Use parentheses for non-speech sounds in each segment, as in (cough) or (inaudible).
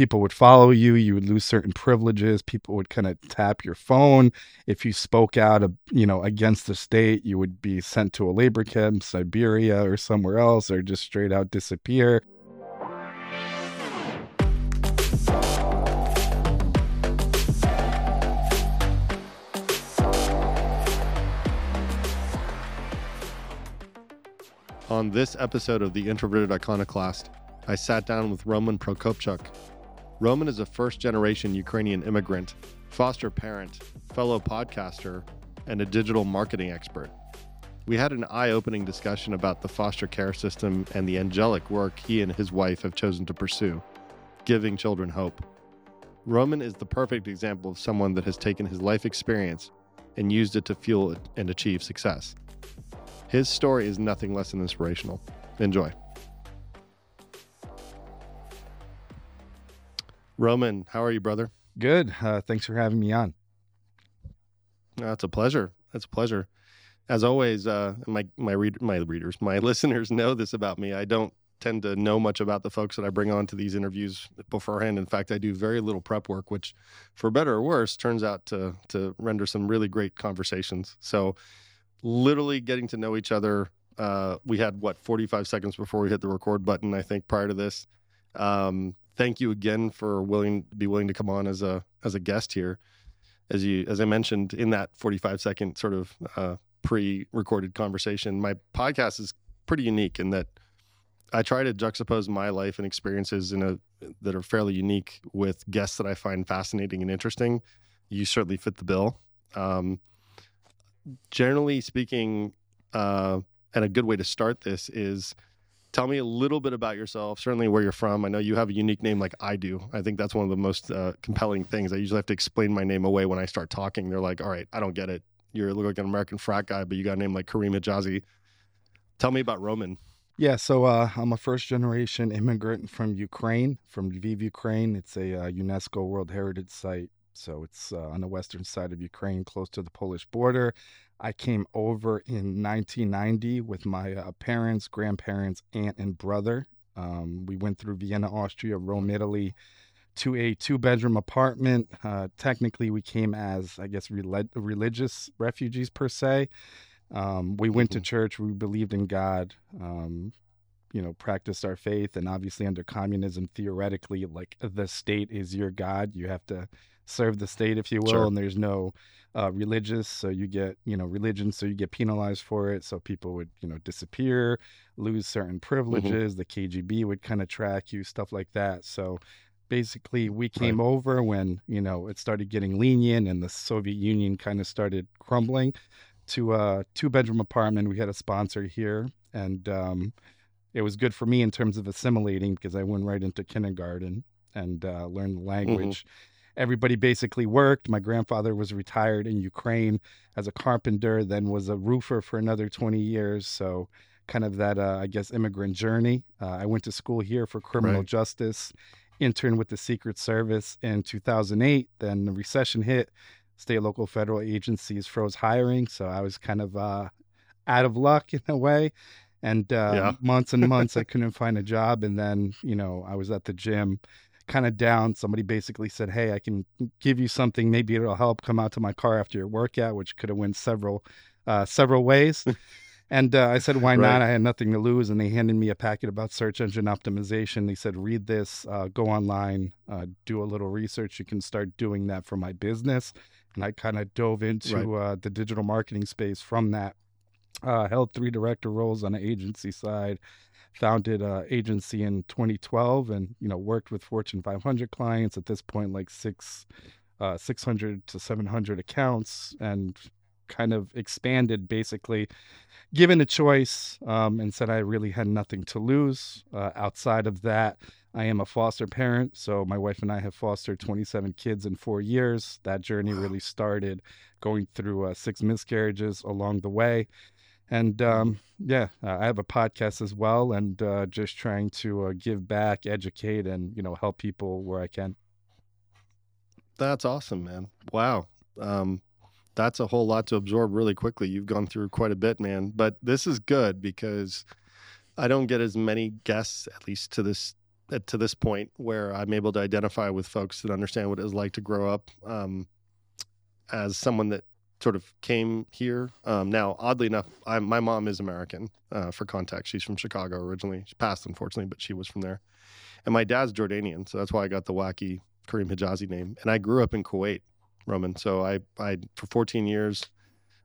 people would follow you you would lose certain privileges people would kind of tap your phone if you spoke out of you know against the state you would be sent to a labor camp siberia or somewhere else or just straight out disappear On this episode of The Introverted Iconoclast, I sat down with Roman Prokopchuk. Roman is a first generation Ukrainian immigrant, foster parent, fellow podcaster, and a digital marketing expert. We had an eye opening discussion about the foster care system and the angelic work he and his wife have chosen to pursue, giving children hope. Roman is the perfect example of someone that has taken his life experience and used it to fuel and achieve success. His story is nothing less than inspirational. Enjoy. Roman, how are you, brother? good uh, thanks for having me on That's a pleasure. That's a pleasure. As always, uh, my my read my readers, my (laughs) listeners know this about me. I don't tend to know much about the folks that I bring on to these interviews beforehand. In fact, I do very little prep work, which, for better or worse, turns out to to render some really great conversations. So, literally getting to know each other. Uh, we had what 45 seconds before we hit the record button. I think prior to this. Um, thank you again for willing to be willing to come on as a as a guest here. As you as i mentioned in that 45 second sort of uh, pre-recorded conversation my podcast is pretty unique in that i try to juxtapose my life and experiences in a that are fairly unique with guests that i find fascinating and interesting. You certainly fit the bill. Um, generally speaking uh, and a good way to start this is tell me a little bit about yourself certainly where you're from. I know you have a unique name like i do. I think that's one of the most uh, compelling things. I usually have to explain my name away when i start talking. They're like all right i don't get it. You look like an american frat guy but you got a name like kareem hijazi. Tell me about roman. Yeah so uh, i'm a first generation immigrant from ukraine from lviv ukraine. It's a uh, unesco world heritage site. So it's uh, on the western side of ukraine close to the polish border I came over in 1990 with my uh, parents, grandparents, aunt, and brother. Um, we went through Vienna, Austria, Rome, Italy, to a two-bedroom apartment. Uh, technically, we came as, I guess, rel- religious refugees per se. Um, we went to Mhm. church. We believed in God. Um, you know, practiced our faith, and obviously, under communism, theoretically, like the state is your God. You have to serve the state, if you will, Sure. and there's no uh, religious, so you get you know religion, so you get penalized for it. So people would you know disappear, lose certain privileges. The KGB would kind of track you, stuff like that. So basically, we came over when you know it started getting lenient, and the Soviet Union kind of started crumbling. To a two bedroom apartment, we had a sponsor here, and um, it was good for me in terms of assimilating because I went right into kindergarten and uh, learned the language. Everybody basically worked. My grandfather was retired in Ukraine as a carpenter, then was a roofer for another 20 years. So, kind of that, uh, I guess, immigrant journey. Uh, I went to school here for criminal Right. justice, interned with the Secret Service in 2008. Then the recession hit, state, local, federal agencies froze hiring. So, I was kind of uh, out of luck in a way. And uh, Yeah. months and months, I (laughs) couldn't find a job. And then, you know, I was at the gym kind of down. Somebody basically said, Hey, I can give you something. Maybe it'll help come out to my car after your workout, which could have went several, uh, several ways. (laughs) and uh, I said, why Right. not? I had nothing to lose. And they handed me a packet about search engine optimization. They said, read this, uh, go online, uh, do a little research. You can start doing that for my business. And I kind of dove into uh, the digital marketing space from that. Uh, held three director roles on the agency side founded a agency in 2012 and you know worked with fortune 500 clients at this point like six uh, 600 to 700 accounts and kind of expanded basically. Given a choice um, and said i really had nothing to lose uh, outside of that i am a foster parent so my wife and i have fostered 27 kids in four years. That journey Wow. really started going through uh, six miscarriages along the way and um, yeah, uh, I have a podcast as well, and uh, just trying to uh, give back, educate, and you know help people where I can. That's awesome, man. Wow. Um, that's a whole lot to absorb really quickly. You've gone through quite a bit, man. But this is good because I don't get as many guests, at least to this at, to this point where I'm able to identify with folks that understand what it was like to grow up um, as someone that sort of came here. Um, now, oddly enough, I, my mom is American. Uh, for context, she's from Chicago originally. She passed, unfortunately, but she was from there. And my dad's Jordanian, so that's why I got the wacky Kareem Hijazi name. And I grew up in Kuwait, Roman. So I, I for 14 years,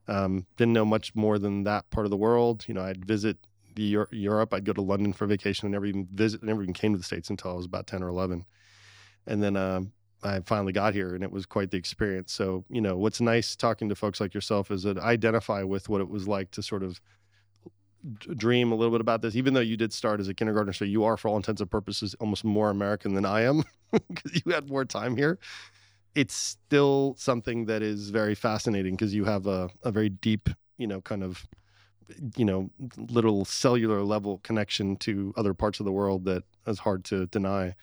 um, didn't know much more than that part of the world. You know, I'd visit the Europe. I'd go to London for vacation. I never even visit. Never even came to the states until I was about 10 or 11. And then um, I finally got here and it was quite the experience. So, you know, what's nice talking to folks like yourself is that I identify with what it was like to sort of dream a little bit about this, even though you did start as a kindergartner. So you are, for all intents and purposes, almost more American than I am (laughs) because you had more time here. It's still something that is very fascinating because you have a, a very deep, you know, kind of, you know, little cellular level connection to other parts of the world that is hard to deny.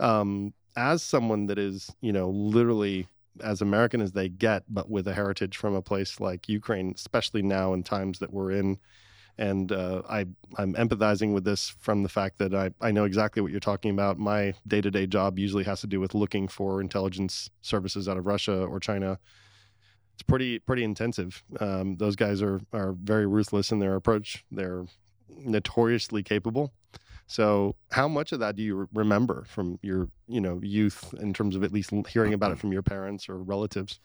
Um, as someone that is, you know, literally as American as they get, but with a heritage from a place like Ukraine, especially now in times that we're in. And uh, I, I'm empathizing with this from the fact that I, I know exactly what you're talking about. My day to day job usually has to do with looking for intelligence services out of Russia or China. It's pretty pretty intensive. Um, those guys are are very ruthless in their approach. They're notoriously capable. So, how much of that do you remember from your, you know, youth in terms of at least hearing about it from your parents or relatives?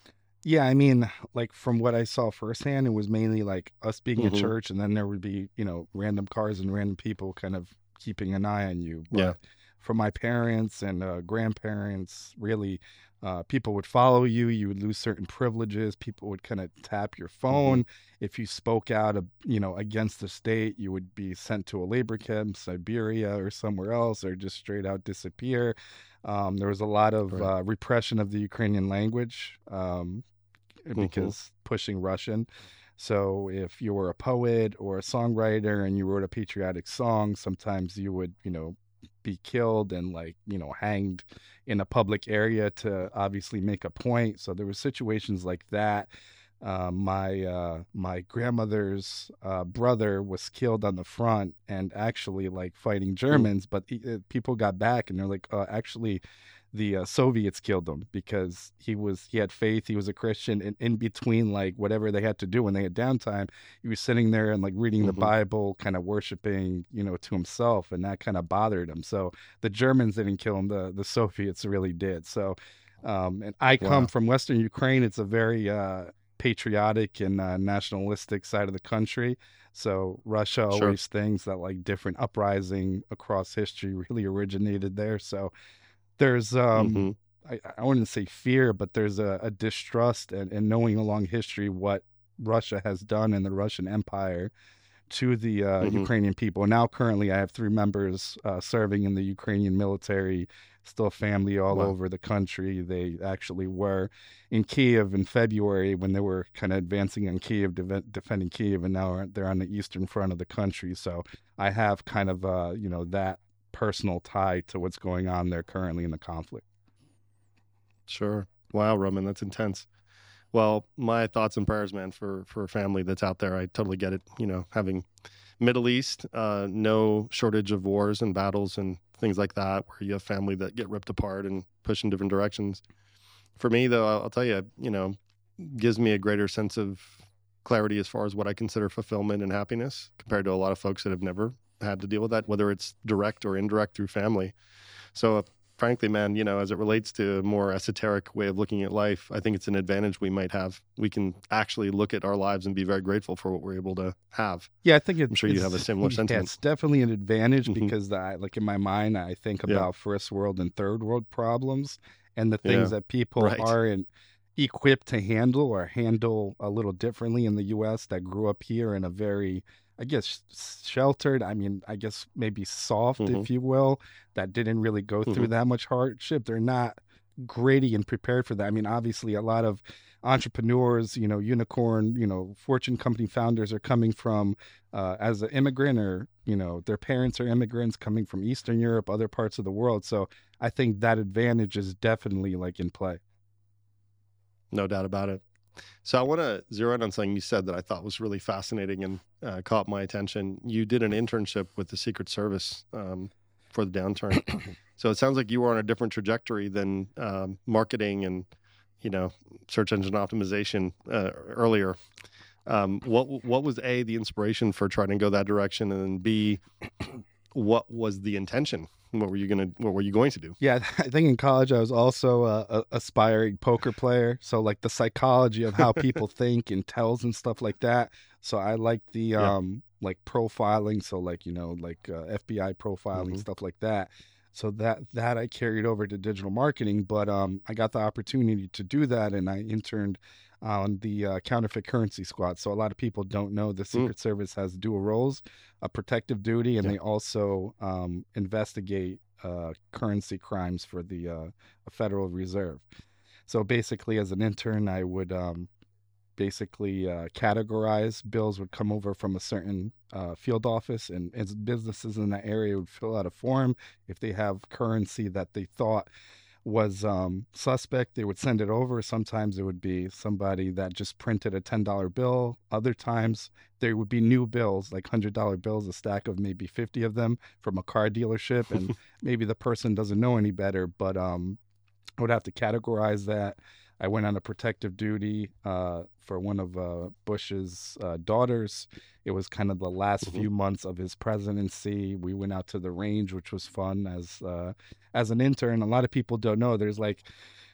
Yeah, I mean, like from what I saw firsthand, it was mainly like us being mm-hmm. in church, and then there would be, you know, random cars and random people kind of keeping an eye on you. But yeah. For my parents and uh, grandparents, really, uh, people would follow you. You would lose certain privileges. People would kind of tap your mm-hmm. phone. Mm-hmm. If you spoke out, you know, against the state, you would be sent to a labor camp, Siberia, or somewhere else, or just straight out disappear. Um, there was a lot of right. uh, repression of the Ukrainian language um, mm-hmm. because pushing Russian. So if you were a poet or a songwriter and you wrote a patriotic song, sometimes you would, you know, be killed and like you know hanged in a public area to obviously make a point. So there were situations like that. Uh, my uh, my grandmother's uh, brother was killed on the front and actually like fighting Germans, but he, uh, people got back and they're like, uh, actually, the uh, Soviets killed him because he was he had faith, he was a Christian, and in between like whatever they had to do when they had downtime, he was sitting there and like reading mm-hmm. the Bible, kind of worshiping, you know, to himself, and that kind of bothered him. So the Germans didn't kill him, the the Soviets really did. So, um, and I come wow. from Western Ukraine. It's a very uh, patriotic and uh, nationalistic side of the country. So Russia sure. always thinks that like different uprising across history really originated there. So there's um mm-hmm. I, I wouldn't say fear, but there's a, a distrust and, and knowing along history what Russia has done in the Russian Empire to the uh, mm-hmm. Ukrainian people. Now, currently, I have three members uh, serving in the Ukrainian military, still family all wow. over the country. They actually were in Kiev in February when they were kind of advancing on Kiev, de- defending Kiev, and now they're on the eastern front of the country. So I have kind of, uh, you know, that personal tie to what's going on there currently in the conflict. Sure. Wow, Roman, that's intense. Well, my thoughts and prayers, man, for for a family that's out there. I totally get it. You know, having Middle East, uh, no shortage of wars and battles and things like that, where you have family that get ripped apart and pushed in different directions. For me, though, I'll tell you, you know, gives me a greater sense of clarity as far as what I consider fulfillment and happiness compared to a lot of folks that have never had to deal with that, whether it's direct or indirect through family. So, uh, frankly, man, you know, as it relates to a more esoteric way of looking at life, I think it's an advantage we might have. We can actually look at our lives and be very grateful for what we're able to have. Yeah, I think it, I'm sure you have a similar (laughs) sentiment. Yeah, it's definitely an advantage mm-hmm. because, I, like in my mind, I think about yeah. first world and third world problems and the things yeah. that people right. aren't equipped to handle or handle a little differently in the U.S. that grew up here in a very I guess sheltered. I mean, I guess maybe soft, mm-hmm. if you will, that didn't really go through mm-hmm. that much hardship. They're not gritty and prepared for that. I mean, obviously, a lot of entrepreneurs, you know, unicorn, you know, fortune company founders are coming from uh, as an immigrant or, you know, their parents are immigrants coming from Eastern Europe, other parts of the world. So I think that advantage is definitely like in play. No doubt about it. So I want to zero in on something you said that I thought was really fascinating and uh, caught my attention. You did an internship with the Secret Service. Um, for the downturn. (clears throat) so it sounds like you were on a different trajectory than um, marketing and you know search engine optimization uh, earlier. Um, what what was a the inspiration for trying to go that direction, and then b (clears throat) what was the intention? What were you gonna What were you going to do? Yeah, (laughs) I think in college I was also a, a aspiring poker player. So like the psychology of how (laughs) people think and tells and stuff like that. So I like the Yeah. um like profiling. So like you know like uh, FBI profiling Mhm. stuff like that. So that that I carried over to digital marketing, but um I got the opportunity to do that, and I interned on the uh, counterfeit currency squad. So a lot of people don't know the Secret Service has dual roles, a protective duty, and Yeah. they also um, investigate uh, currency crimes for the uh, Federal Reserve. So basically, as an intern, I would um, basically uh, categorize bills would come over from a certain uh, field office, and as businesses in that area would fill out a form if they have currency that they thought was um, suspect, they would send it over. Sometimes it would be somebody that just printed a ten dollar bill. Other times there would be new bills, like hundred dollar bills, a stack of maybe fifty of them from a car dealership, and (laughs) maybe the person doesn't know any better, but um, I would have to categorize that. I went on a protective duty uh, for one of uh, Bush's uh, daughters. It was kind of the last Mhm. few months of his presidency. We went out to the range, which was fun as uh, as an intern. A lot of people don't know there's like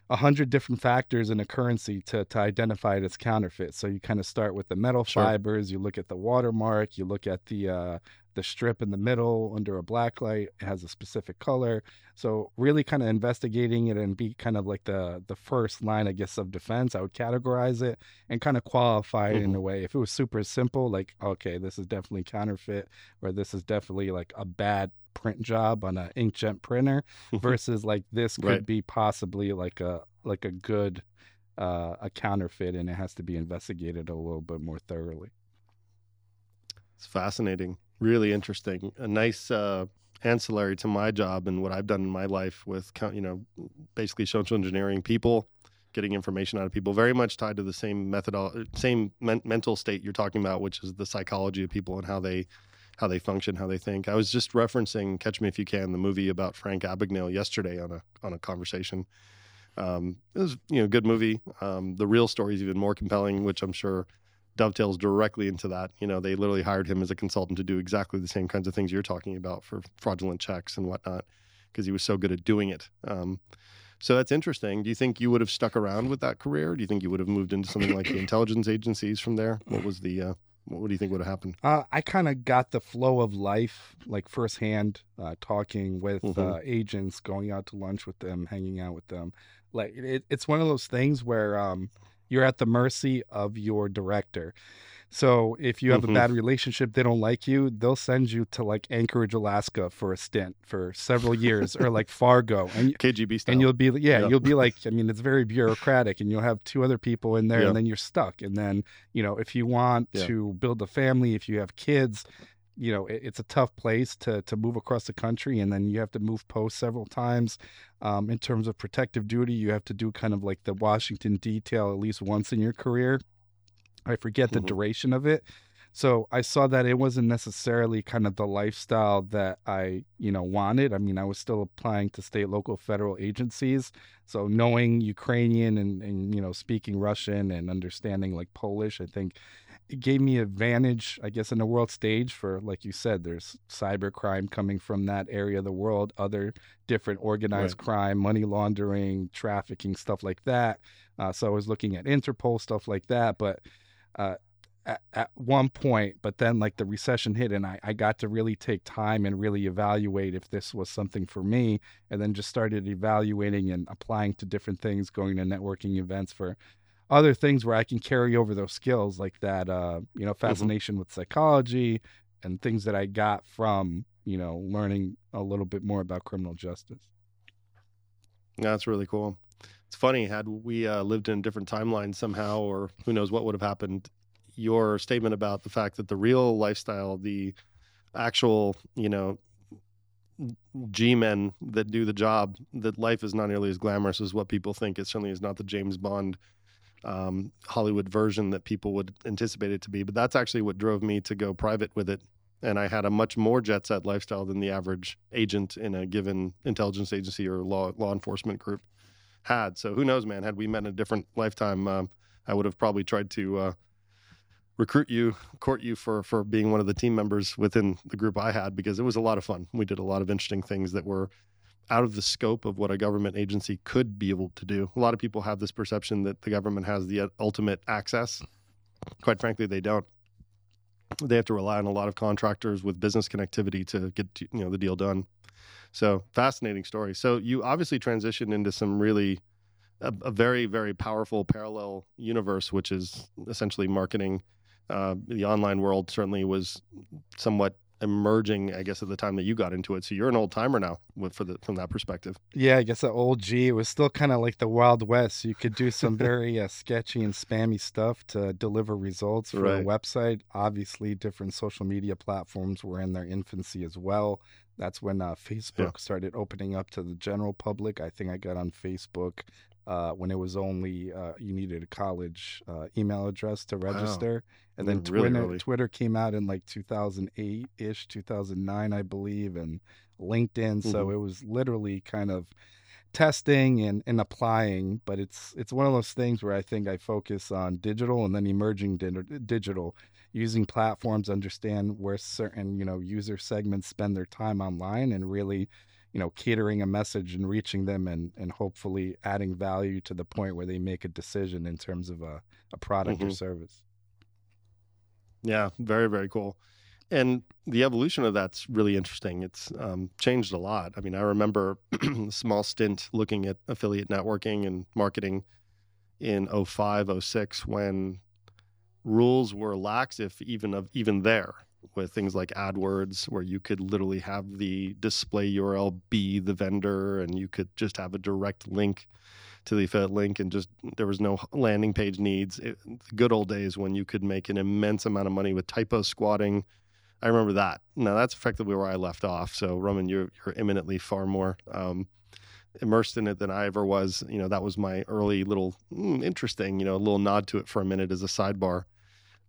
a hundred different factors in a currency to to identify it as counterfeit. So you kind of start with the metal Sure. fibers, you look at the watermark, you look at the uh, the strip in the middle under a black light. It has a specific color. So really kind of investigating it and be kind of like the the first line, I guess, of defense. I would categorize it and kind of qualify it in a way. If it was super simple, like okay, this is definitely counterfeit, or this is definitely like a bad print job on an inkjet printer, (laughs) versus like this could Right. be possibly like a like a good uh, a counterfeit, and it has to be investigated a little bit more thoroughly. It's fascinating, really interesting. A nice uh, ancillary to my job and what I've done in my life with, count- you know, basically social engineering people, getting information out of people. Very much tied to the same method, same men- mental state you're talking about, which is the psychology of people and how they how they function, how they think. I was just referencing Catch Me If You Can, the movie about Frank Abagnale yesterday on a on a conversation. Um, it was you know good movie. Um, the real story is even more compelling, which I'm sure dovetails directly into that. You know, they literally hired him as a consultant to do exactly the same kinds of things you're talking about for fraudulent checks and whatnot, because he was so good at doing it. Um, so that's interesting. Do you think you would have stuck around with that career? Do you think you would have moved into something like the (coughs) intelligence agencies from there? What was the uh, what do you think would have happened? Uh, I kind of got the flow of life, like firsthand, uh, talking with Mhm. uh, agents, going out to lunch with them, hanging out with them. Like it, it's one of those things where um, you're at the mercy of your director. So if you have Mhm. a bad relationship, they don't like you, they'll send you to like Anchorage, Alaska for a stint for several years, or like Fargo, and KGB style. and you'll be yeah, Yeah. you'll be like i mean it's very bureaucratic and you'll have two other people in there and then you're stuck and then you know if you want to build a family if you have kids you know it, it's a tough place to to move across the country and then you have to move post several times um, in terms of protective duty you have to do kind of like the washington detail at least once in your career i forget the Mhm. duration of it so I saw that it wasn't necessarily kind of the lifestyle that I, you know, wanted. I mean, I was still applying to state, local, federal agencies. So knowing Ukrainian and, and you know, speaking Russian and understanding like Polish, I think it gave me advantage, I guess, in the world stage for, like you said, there's cyber crime coming from that area of the world, other different organized crime, money laundering, trafficking, stuff like that. Uh, so I was looking at Interpol, stuff like that. But uh, at, at one point, but then like the recession hit, and I, I got to really take time and really evaluate if this was something for me, and then just started evaluating and applying to different things, going to networking events for other things where I can carry over those skills, like that, uh, you know, fascination with psychology and things that I got from, you know, learning a little bit more about criminal justice. That's really cool. It's funny, had we uh, lived in a different timeline somehow, or who knows what would have happened, your statement about the fact that the real lifestyle, the actual, you know, G men that do the job, that life is not nearly as glamorous as what people think. It certainly is not the James Bond um, Hollywood version that people would anticipate it to be. But that's actually what drove me to go private with it and I had a much more jet set lifestyle than the average agent in a given intelligence agency or law law enforcement group had. So who knows, man? Had we met in a different lifetime, um, I would have probably tried to uh, recruit you, court you for for being one of the team members within the group I had because it was a lot of fun. We did a lot of interesting things that were out of the scope of what a government agency could be able to do. A lot of people have this perception that the government has the ultimate access. Quite frankly, they don't. They have to rely on a lot of contractors with business connectivity to get you know the deal done. So fascinating story. So you obviously transitioned into some really a, a very very powerful parallel universe, which is essentially marketing. Uh, the online world certainly was somewhat emerging, I guess, at the time that you got into it. So you're an old timer now with, for the from that perspective. Yeah, I guess the old G. It was still kind of like the Wild West. You could do some (laughs) very uh, sketchy and spammy stuff to deliver results for right. a website. Obviously, different social media platforms were in their infancy as well. That's when uh, Facebook yeah. started opening up to the general public. I think I got on Facebook uh, when it was only uh, you needed a college uh, email address to register, wow. and then really Twitter, Twitter came out in like 2008 ish, 2009, I believe, and LinkedIn. Mm-hmm. So it was literally kind of testing and, and applying but it's it's one of those things where i think i focus on digital and then emerging di- digital using platforms understand where certain you know user segments spend their time online and really you know catering a message and reaching them and and hopefully adding value to the point where they make a decision in terms of a, a product mm-hmm. or service. Yeah very very cool. And the evolution of that's really interesting. It's um, changed a lot. I mean i remember (clears throat) a small stint looking at affiliate networking and marketing in 05 06 when rules were lax if even of even there with things like AdWords, where you could literally have the display URL be the vendor, and you could just have a direct link to the affiliate link, and just there was no landing page needs. It, good old days when you could make an immense amount of money with typo squatting. I remember that. Now that's effectively where I left off. So Roman, you're you're imminently far more um, immersed in it than I ever was. You know, that was my early little mm, interesting, you know, a little nod to it for a minute as a sidebar.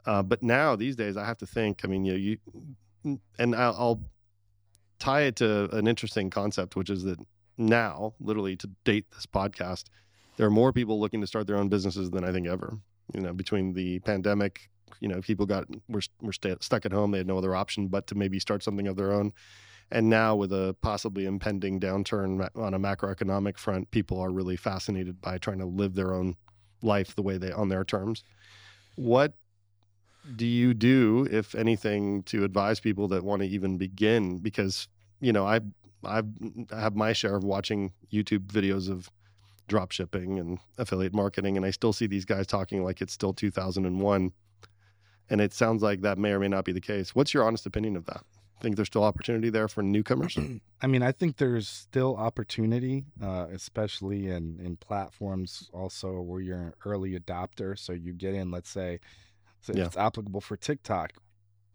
Uh, but now these days, I have to think. I mean, you, know, you and I'll, I'll tie it to an interesting concept, which is that now, literally to date this podcast, there are more people looking to start their own businesses than I think ever. You know, between the pandemic, you know, people got were were stuck at home; they had no other option but to maybe start something of their own. And now, with a possibly impending downturn on a macroeconomic front, people are really fascinated by trying to live their own life the way they on their terms. What do you do, if anything, to advise people that want to even begin? Because you know, I I have my share of watching YouTube videos of drop shipping and affiliate marketing, and I still see these guys talking like it's still 2001, and it sounds like that may or may not be the case. What's your honest opinion of that? Think there's still opportunity there for newcomers? (clears throat) I mean, I think there's still opportunity, uh, especially in in platforms also where you're an early adopter. So you get in, let's say so yeah. it's applicable for TikTok.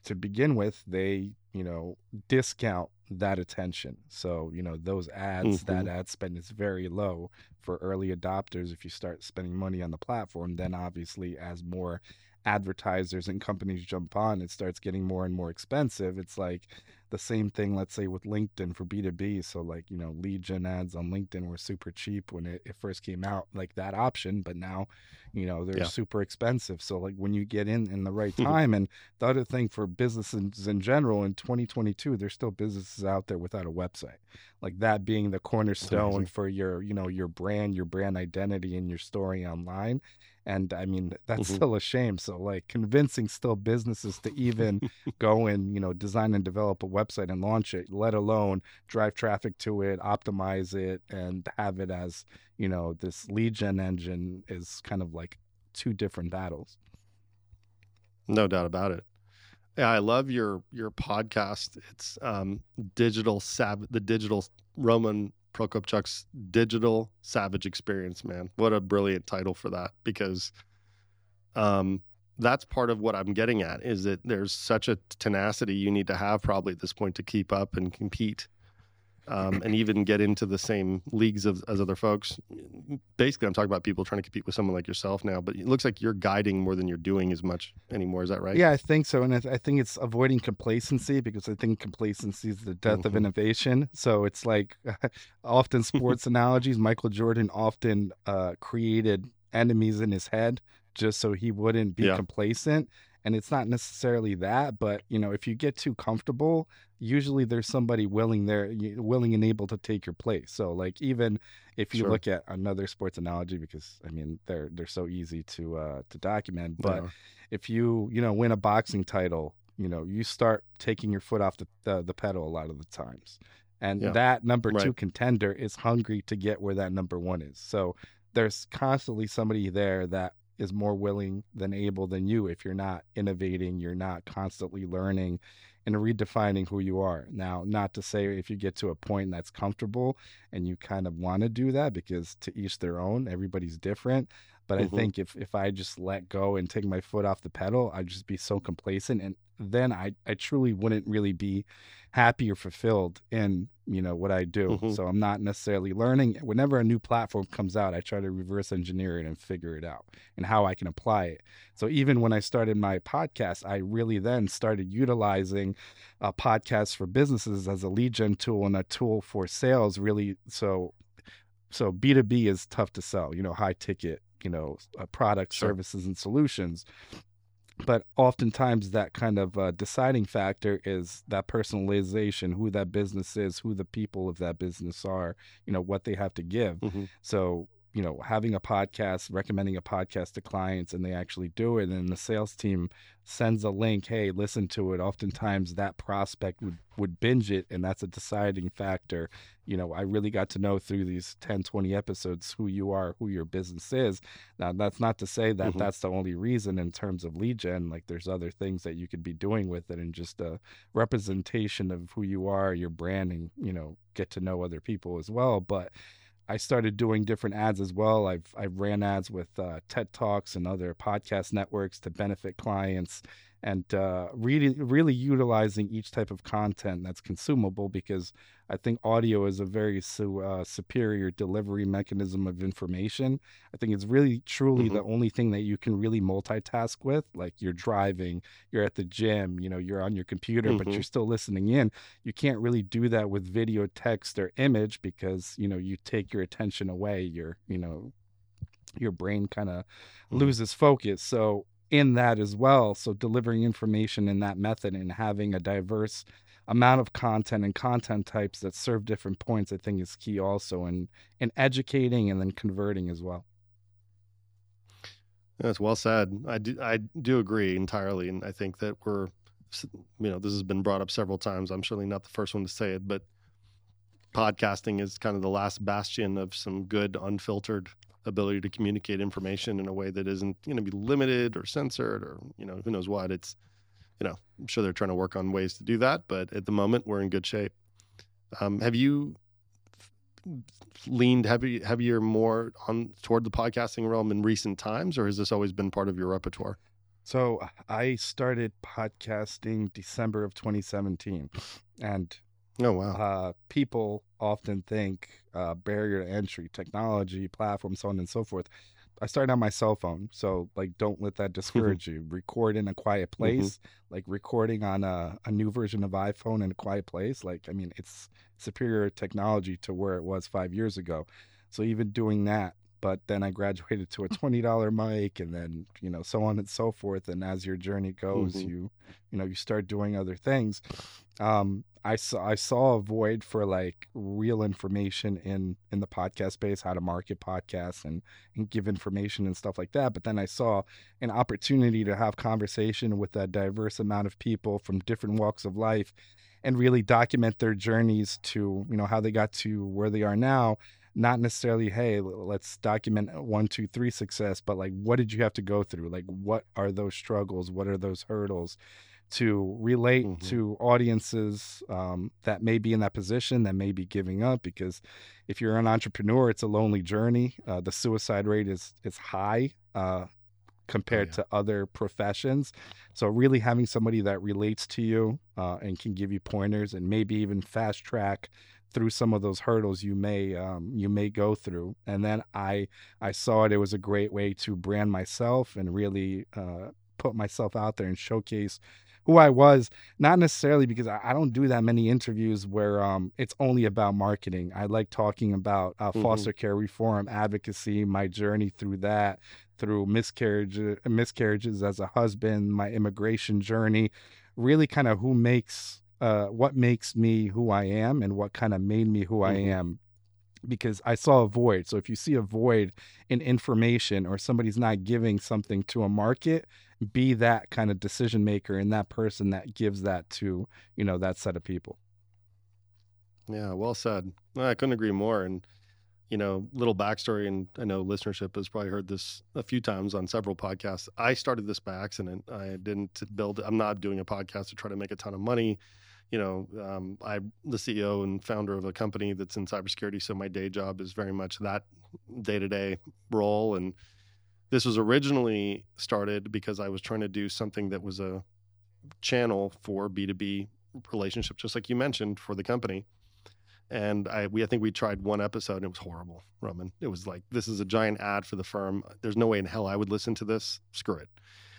To begin with, they, you know, discount that attention. So, you know, those ads, mm-hmm. that ad spend is very low for early adopters. If you start spending money on the platform, then obviously as more advertisers and companies jump on, it starts getting more and more expensive. It's like the same thing, let's say, with LinkedIn for B2B. So, like, you know, lead gen ads on LinkedIn were super cheap when it, it first came out, like that option, but now, you know, they're yeah. super expensive. So, like, when you get in in the right (laughs) time, and the other thing for businesses in general in 2022, there's still businesses out there without a website, like that being the cornerstone for your, you know, your brand, your brand identity, and your story online and i mean that's mm-hmm. still a shame so like convincing still businesses to even (laughs) go and you know design and develop a website and launch it let alone drive traffic to it optimize it and have it as you know this lead gen engine is kind of like two different battles. No doubt about it. Yeah i love your your podcast. It's um digital sav the digital roman Prokopchuk's digital savage experience, man. What a brilliant title for that because um, that's part of what I'm getting at is that there's such a tenacity you need to have probably at this point to keep up and compete. Um, and even get into the same leagues of, as other folks. Basically, I'm talking about people trying to compete with someone like yourself now, but it looks like you're guiding more than you're doing as much anymore. Is that right? Yeah, I think so. And I, th- I think it's avoiding complacency because I think complacency is the death mm-hmm. of innovation. So it's like (laughs) often (laughs) sports analogies, Michael Jordan often uh, created enemies in his head just so he wouldn't be yeah. complacent and it's not necessarily that but you know if you get too comfortable usually there's somebody willing there willing and able to take your place so like even if you sure. look at another sports analogy because i mean they're they're so easy to uh to document but yeah. if you you know win a boxing title you know you start taking your foot off the the, the pedal a lot of the times and yeah. that number right. two contender is hungry to get where that number one is so there's constantly somebody there that is more willing than able than you if you're not innovating, you're not constantly learning and redefining who you are. Now, not to say if you get to a point that's comfortable and you kind of want to do that because to each their own, everybody's different. But mm-hmm. I think if if I just let go and take my foot off the pedal, I'd just be so complacent and then I, I truly wouldn't really be happy or fulfilled in you know what I do. Mm-hmm. So I'm not necessarily learning. Whenever a new platform comes out, I try to reverse engineer it and figure it out and how I can apply it. So even when I started my podcast, I really then started utilizing a podcast for businesses as a lead gen tool and a tool for sales. Really, so so B2B is tough to sell. You know, high ticket you know uh, products sure. services and solutions but oftentimes that kind of uh, deciding factor is that personalization who that business is who the people of that business are you know what they have to give mm-hmm. so you know having a podcast recommending a podcast to clients and they actually do it and the sales team sends a link hey listen to it. Oftentimes that prospect would would binge it and that's a deciding factor. You know i really got to know through these 10 20 episodes who you are who your business is. Now that's not to say that mm-hmm. that's the only reason in terms of lead gen like there's other things that you could be doing with it and just a representation of who you are your branding you know get to know other people as well but I started doing different ads as well. I've I've ran ads with uh, TED Talks and other podcast networks to benefit clients and uh, really really utilizing each type of content that's consumable because I think audio is a very su- uh, superior delivery mechanism of information. I think it's really truly mm-hmm. the only thing that you can really multitask with. Like you're driving, you're at the gym, you know, you're on your computer, mm-hmm. but you're still listening in. You can't really do that with video, text, or image because you know you take your attention away. Your you know your brain kind of mm-hmm. loses focus. So in that as well. So delivering information in that method and having a diverse amount of content and content types that serve different points, I think is key also in in educating and then converting as well. That's well said. I do I do agree entirely, and I think that we're you know this has been brought up several times. I'm certainly not the first one to say it, but podcasting is kind of the last bastion of some good unfiltered ability to communicate information in a way that isn't going to be limited or censored or you know who knows what. It's you know i'm sure they're trying to work on ways to do that but at the moment we're in good shape. Um, have you leaned heavy heavier more on toward the podcasting realm in recent times or has this always been part of your repertoire? So i started podcasting december of 2017 and Oh wow! Uh, people often think uh, barrier to entry, technology, platform, so on and so forth. I started on my cell phone, so like, don't let that discourage you. Record in a quiet mm-hmm. place, mm-hmm. like recording on a, a new version of iPhone in a quiet place. Like, I mean, it's superior technology to where it was five years ago. So even doing that, but then I graduated to a twenty dollar mic, and then you know so on and so forth. And as your journey goes, mm-hmm. you you know you start doing other things. Um, I saw I saw a void for like real information in in the podcast space, how to market podcasts and and give information and stuff like that. But then I saw an opportunity to have conversation with a diverse amount of people from different walks of life, and really document their journeys to you know how they got to where they are now. Not necessarily, hey, let's document one, two, three success, but like, what did you have to go through? Like, what are those struggles? What are those hurdles? to relate mm-hmm. to audiences um, that may be in that position that may be giving up because if you're an entrepreneur it's a lonely journey uh, the suicide rate is is high uh, compared oh, yeah. to other professions so really having somebody that relates to you uh, and can give you pointers and maybe even fast track through some of those hurdles you may um, you may go through. And then I I saw it. It was a great way to brand myself and really uh, put myself out there and showcase who I was, not necessarily because I, I don't do that many interviews where um, it's only about marketing. I like talking about uh, mm-hmm. foster care reform, advocacy, my journey through that, through miscarriage, miscarriages as a husband, my immigration journey, really kind of who makes, uh, what makes me who I am and what kind of made me who mm-hmm. I am because I saw a void. So if you see a void in information or somebody's not giving something to a market, be that kind of decision maker and that person that gives that to, you know, that set of people. Yeah, well said. I couldn't agree more. And, you know, little backstory, and I know listenership has probably heard this a few times on several podcasts. I started this by accident. I didn't build, I'm not doing a podcast to try to make a ton of money you know, um, I'm the CEO and founder of a company that's in cybersecurity. So my day job is very much that day to day role. And this was originally started because I was trying to do something that was a channel for B2B relationship, just like you mentioned for the company. And I, we, I think we tried one episode and it was horrible, Roman. It was like, this is a giant ad for the firm. There's no way in hell I would listen to this. Screw it.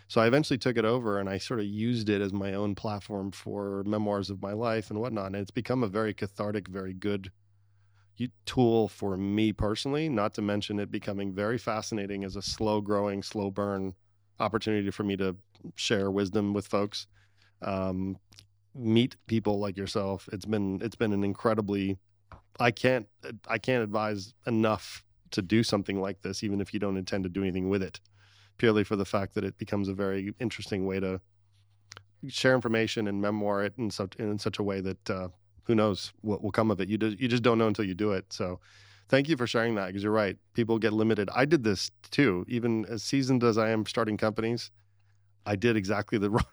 So I eventually took it over and I sort of used it as my own platform for memoirs of my life and whatnot. And it's become a very cathartic, very good tool for me personally, not to mention it becoming very fascinating as a slow growing, slow burn opportunity for me to share wisdom with folks. Um, meet people like yourself. It's been it's been an incredibly I can't I can't advise enough to do something like this, even if you don't intend to do anything with it purely for the fact that it becomes a very interesting way to share information and memoir it in such in such a way that uh, who knows what will come of it. You just you just don't know until you do it. So thank you for sharing that because you're right. People get limited. I did this too. Even as seasoned as I am starting companies, I did exactly the (laughs) wrong.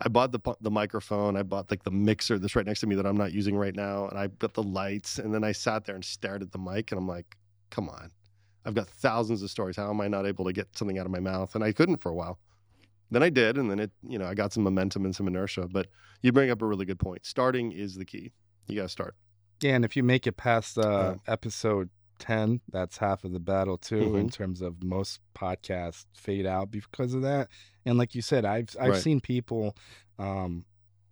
I bought the the microphone. I bought like the mixer that's right next to me that I'm not using right now, and I bought the lights. And then I sat there and stared at the mic, and I'm like, "Come on, I've got thousands of stories. How am I not able to get something out of my mouth? And I couldn't for a while. Then I did, and then it, you know, I got some momentum and some inertia. But you bring up a really good point. Starting is the key. You got to start. Yeah, and if you make it past uh, yeah. episode 10, that's half of the battle too mm-hmm. in terms of most podcasts fade out because of that. And like you said, I've I've right. seen people um,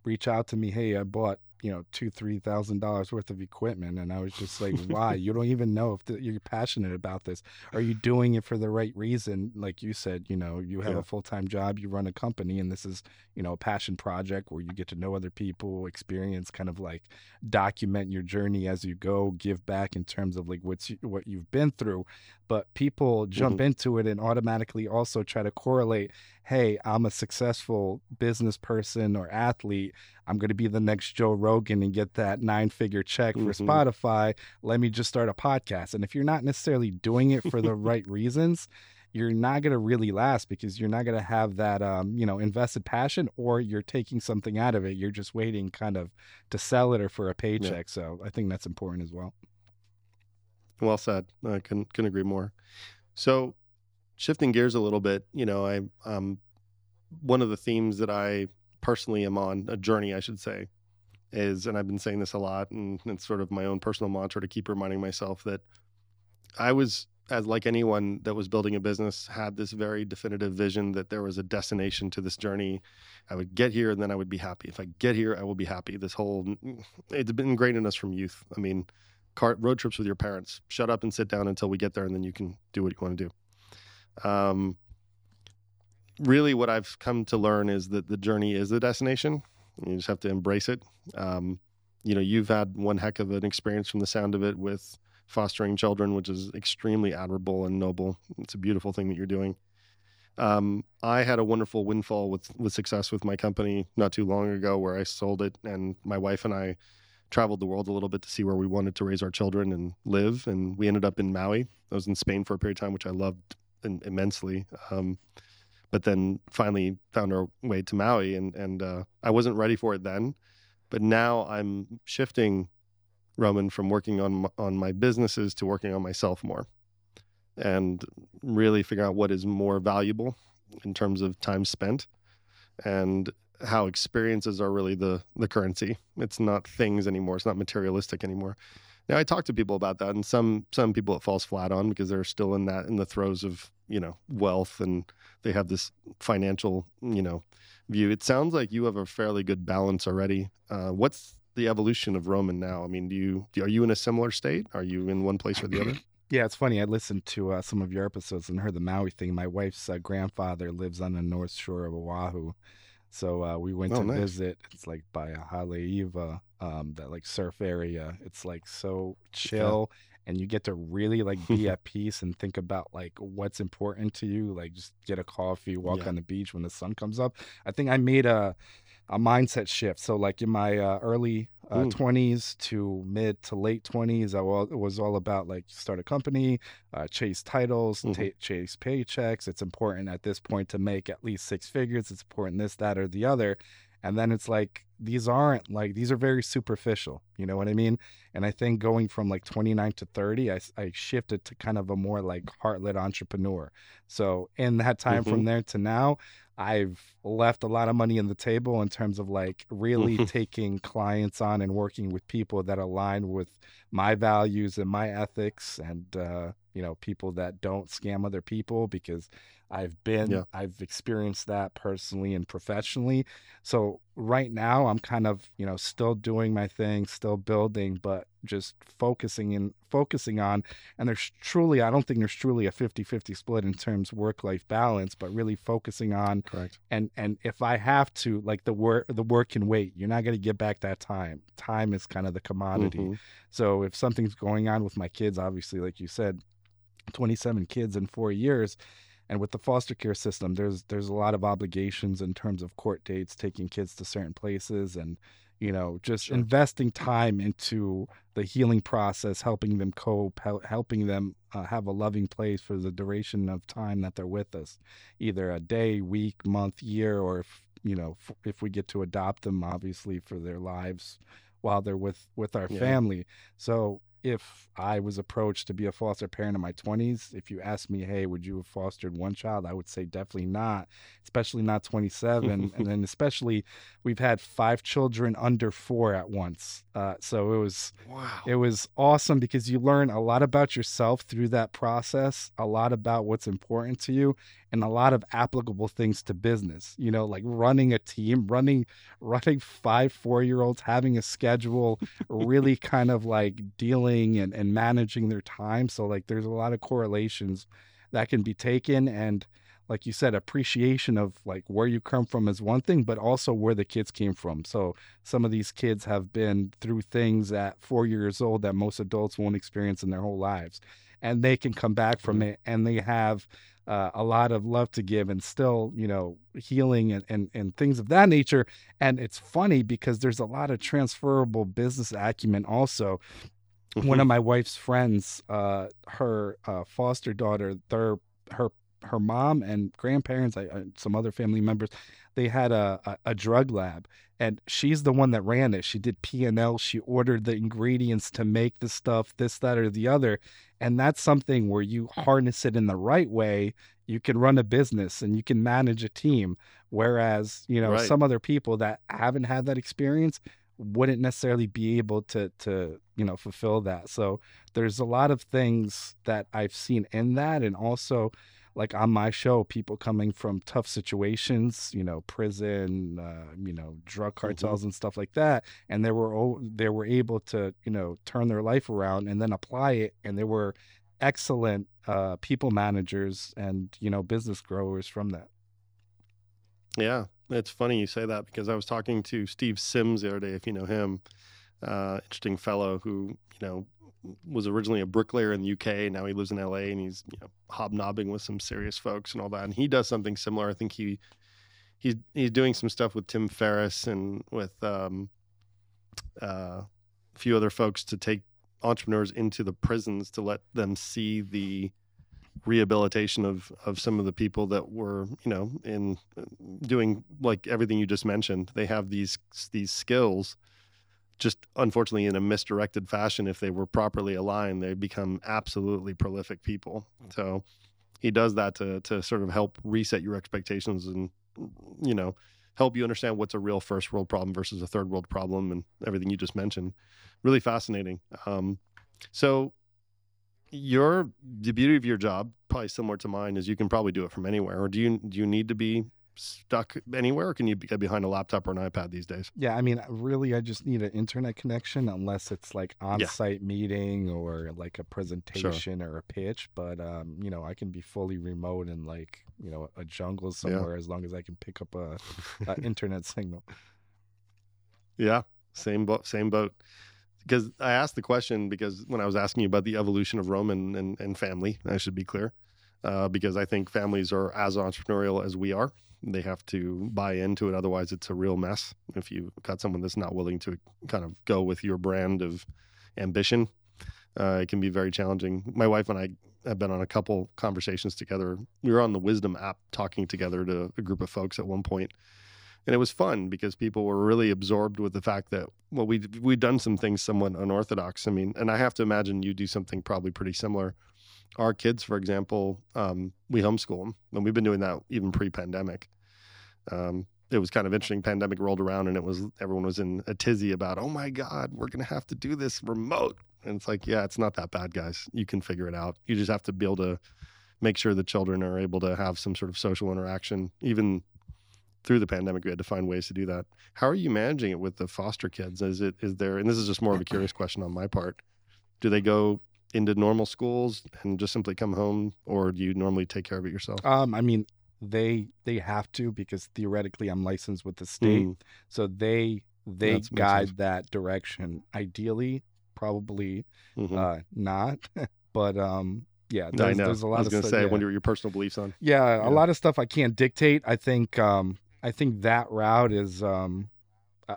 reach out to me, "Hey, I bought you know two three thousand dollars worth of equipment and i was just like why? (laughs) You don't even know if the, you're passionate about this. Are you doing it for the right reason? Like you said you know you have yeah. a full-time job you run a company and this is you know a passion project where you get to know other people experience kind of like document your journey as you go give back in terms of like what's what you've been through but people jump mm-hmm. into it and automatically also try to correlate hey i'm a successful business person or athlete i'm going to be the next joe rogan and get that nine figure check mm-hmm. for spotify let me just start a podcast and if you're not necessarily doing it for the (laughs) right reasons you're not going to really last because you're not going to have that um, you know invested passion or you're taking something out of it you're just waiting kind of to sell it or for a paycheck yeah. so i think that's important as well well said. I can can agree more. So, shifting gears a little bit, you know, I um, one of the themes that I personally am on a journey, I should say, is, and I've been saying this a lot, and it's sort of my own personal mantra to keep reminding myself that I was, as like anyone that was building a business, had this very definitive vision that there was a destination to this journey. I would get here and then I would be happy. If I get here, I will be happy. This whole, it's been ingrained in us from youth. I mean, car road trips with your parents. Shut up and sit down until we get there, and then you can do what you want to do. Um, really, what I've come to learn is that the journey is the destination. You just have to embrace it. Um, you know, you've had one heck of an experience from the sound of it with fostering children, which is extremely admirable and noble. It's a beautiful thing that you're doing. Um, I had a wonderful windfall with with success with my company not too long ago, where I sold it, and my wife and I traveled the world a little bit to see where we wanted to raise our children and live. And we ended up in Maui. I was in Spain for a period of time, which I loved in, immensely. Um, but then finally found our way to Maui, and and uh, I wasn't ready for it then. But now I'm shifting, Roman, from working on on my businesses to working on myself more, and really figuring out what is more valuable in terms of time spent. And how experiences are really the the currency. It's not things anymore. It's not materialistic anymore. Now I talk to people about that, and some some people it falls flat on because they're still in that in the throes of you know wealth and they have this financial you know view. It sounds like you have a fairly good balance already. Uh, what's the evolution of Roman now? I mean, do you are you in a similar state? Are you in one place or the other? (clears throat) Yeah, it's funny. I listened to uh, some of your episodes and heard the Maui thing. My wife's uh, grandfather lives on the north shore of Oahu, so uh, we went Oh, to nice. visit. It's like by a Haleiwa, um, that like surf area. It's like so chill, and you get to really like be at peace and think about like what's important to you. Like just get a coffee, walk Yeah. on the beach when the sun comes up. I think I made a a mindset shift. So like in my uh, early uh, Mm. 20s to mid to late 20s, I was all about like start a company, uh, chase titles, Mhm. ta- chase paychecks. It's important at this point to make at least six figures. It's important this, that, or the other. And then it's like these aren't like these are very superficial. You know what I mean? And I think going from like 29 to 30, I, I shifted to kind of a more like heart-led entrepreneur. So in that time from there to now, I've left a lot of money on the table in terms of like really taking clients on and working with people that align with my values and my ethics and uh, you know people that don't scam other people because I've been Yeah. I've experienced that personally and professionally. So right now I'm kind of, you know, still doing my thing, still building, but just focusing in focusing on and there's truly I don't think there's truly a 50-50 split in terms work-life balance, but really focusing on Correct. and and if I have to, like the work the work can wait. You're not gonna get back that time. Time is kind of the commodity. Mhm. So if something's going on with my kids, obviously, like you said, 27 kids in four years, and with the foster care system, there's there's a lot of obligations in terms of court dates, taking kids to certain places, and you know just Sure. investing time into the healing process, helping them cope, hel- helping them uh, have a loving place for the duration of time that they're with us, either a day, week, month, year, or if you know f- if we get to adopt them, obviously for their lives while they're with with our Yeah. family. So if I was approached to be a foster parent in my 20s, if you asked me, hey, would you have fostered one child? I would say definitely not, especially not 27. and then, especially, we've had five children under four at once. Uh, so it was Wow. it was awesome because you learn a lot about yourself through that process, a lot about what's important to you, and a lot of applicable things to business. You know, like running a team, running running five four-year-olds, having a schedule, really (laughs) kind of like dealing and, and managing their time. So like there's a lot of correlations that can be taken and like you said, appreciation of like where you come from is one thing, but also where the kids came from. So some of these kids have been through things at four years old that most adults won't experience in their whole lives. And they can come back from mm-hmm. it and they have uh, a lot of love to give and still, you know, healing and, and, and things of that nature. And it's funny because there's a lot of transferable business acumen also one of my wife's friends, uh, her uh, foster daughter, their her her mom and grandparents, I, I, some other family members, they had a, a a drug lab, and she's the one that ran it. She did P and L. She ordered the ingredients to make the stuff, this, that, or the other, and that's something where you harness it in the right way. You can run a business and you can manage a team. Whereas, you know, Right. some other people that haven't had that experience wouldn't necessarily be able to to you know fulfill that so there's a lot of things that i've seen in that and also like on my show people coming from tough situations you know prison uh, you know drug cartels and stuff like that and they were they were able to you know turn their life around and then apply it and they were excellent uh, people managers and you know business growers from that. Yeah, it's funny you say that because I was talking to Steve Sims the other day, if you know him, uh, interesting fellow who you know was originally a bricklayer in the UK. And Now he lives in LA and he's you know hobnobbing with some serious folks and all that. And he does something similar. I think he he's he's doing some stuff with Tim Ferriss and with um, uh, a few other folks to take entrepreneurs into the prisons to let them see the rehabilitation of of some of the people that were you know in doing like everything you just mentioned they have these these skills just unfortunately in a misdirected fashion if they were properly aligned they become absolutely prolific people so he does that to to sort of help reset your expectations and you know help you understand what's a real first world problem versus a third world problem and everything you just mentioned. Really fascinating. Um, so your the beauty of your job probably similar to mine is you can probably do it from anywhere or do you do you need to be stuck anywhere or can you get behind a laptop or an ipad these days yeah i mean really i just need an internet connection unless it's like on-site yeah. meeting or like a presentation sure. or a pitch but um you know i can be fully remote in like you know a jungle somewhere yeah. as long as i can pick up a, a (laughs) internet signal yeah same boat same boat because I asked the question because when I was asking you about the evolution of Roman and, and family, I should be clear, uh, because I think families are as entrepreneurial as we are. They have to buy into it, otherwise it's a real mess. If you've got someone that's not willing to kind of go with your brand of ambition, uh, it can be very challenging. My wife and I have been on a couple conversations together. We were on the Wisdom app talking together to a group of folks at one point, and it was fun because people were really absorbed with the fact that well we we'd done some things somewhat unorthodox. I mean, and I have to imagine you do something probably pretty similar. Our kids, for example, um, we homeschool them, and we've been doing that even pre-pandemic. Um, it was kind of interesting. Pandemic rolled around, and it was everyone was in a tizzy about, oh my god, we're gonna have to do this remote. And it's like, yeah, it's not that bad, guys. You can figure it out. You just have to be able to make sure the children are able to have some sort of social interaction, even through the pandemic we had to find ways to do that how are you managing it with the foster kids is it is there and this is just more of a curious question on my part do they go into normal schools and just simply come home or do you normally take care of it yourself um i mean they they have to because theoretically i'm licensed with the state mm. so they they That's guide that direction ideally probably mm-hmm. uh not (laughs) but um yeah, there's, I know. There's a lot I was going to say, yeah. I wonder what your personal beliefs on. Yeah, yeah, a lot of stuff I can't dictate. I think um, I think that route is um,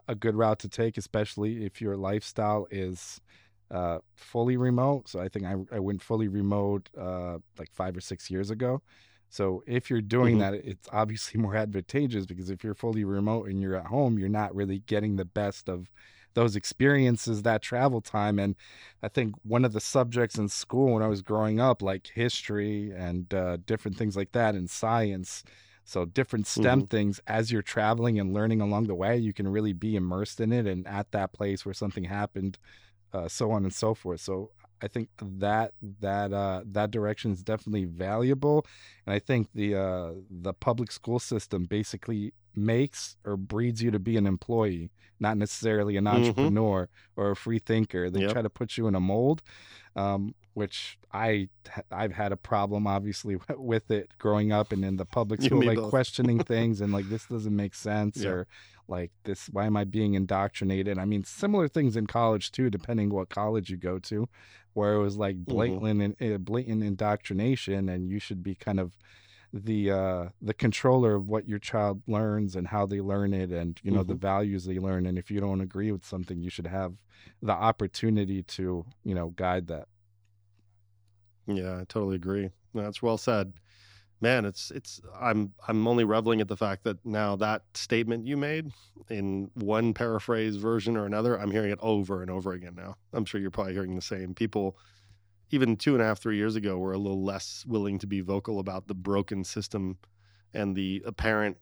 a good route to take, especially if your lifestyle is uh, fully remote. So I think I, I went fully remote uh, like five or six years ago. So if you're doing mm-hmm. that, it's obviously (laughs) more advantageous because if you're fully remote and you're at home, you're not really getting the best of those experiences, that travel time. And I think one of the subjects in school when I was growing up, like history and uh, different things like that, and science, so different STEM mm-hmm. things as you're traveling and learning along the way, you can really be immersed in it and at that place where something happened, uh, so on and so forth. So I think that that uh, that direction is definitely valuable, and I think the uh, the public school system basically makes or breeds you to be an employee, not necessarily an mm-hmm. entrepreneur mm-hmm. or a free thinker. They yep. try to put you in a mold, um, which I I've had a problem obviously (laughs) with it growing up and in the public school, like both. questioning (laughs) things and like this doesn't make sense yeah. or like this why am I being indoctrinated? I mean, similar things in college too, depending what college you go to, where it was like mm-hmm. blatant mm-hmm. blatant indoctrination and you should be kind of the uh the controller of what your child learns and how they learn it and you know mm-hmm. the values they learn and if you don't agree with something you should have the opportunity to you know guide that yeah, I totally agree. That's well said. Man, it's it's I'm I'm only reveling at the fact that now that statement you made in one paraphrase version or another, I'm hearing it over and over again now. I'm sure you're probably hearing the same. People even two and a half, three years ago were a little less willing to be vocal about the broken system and the apparent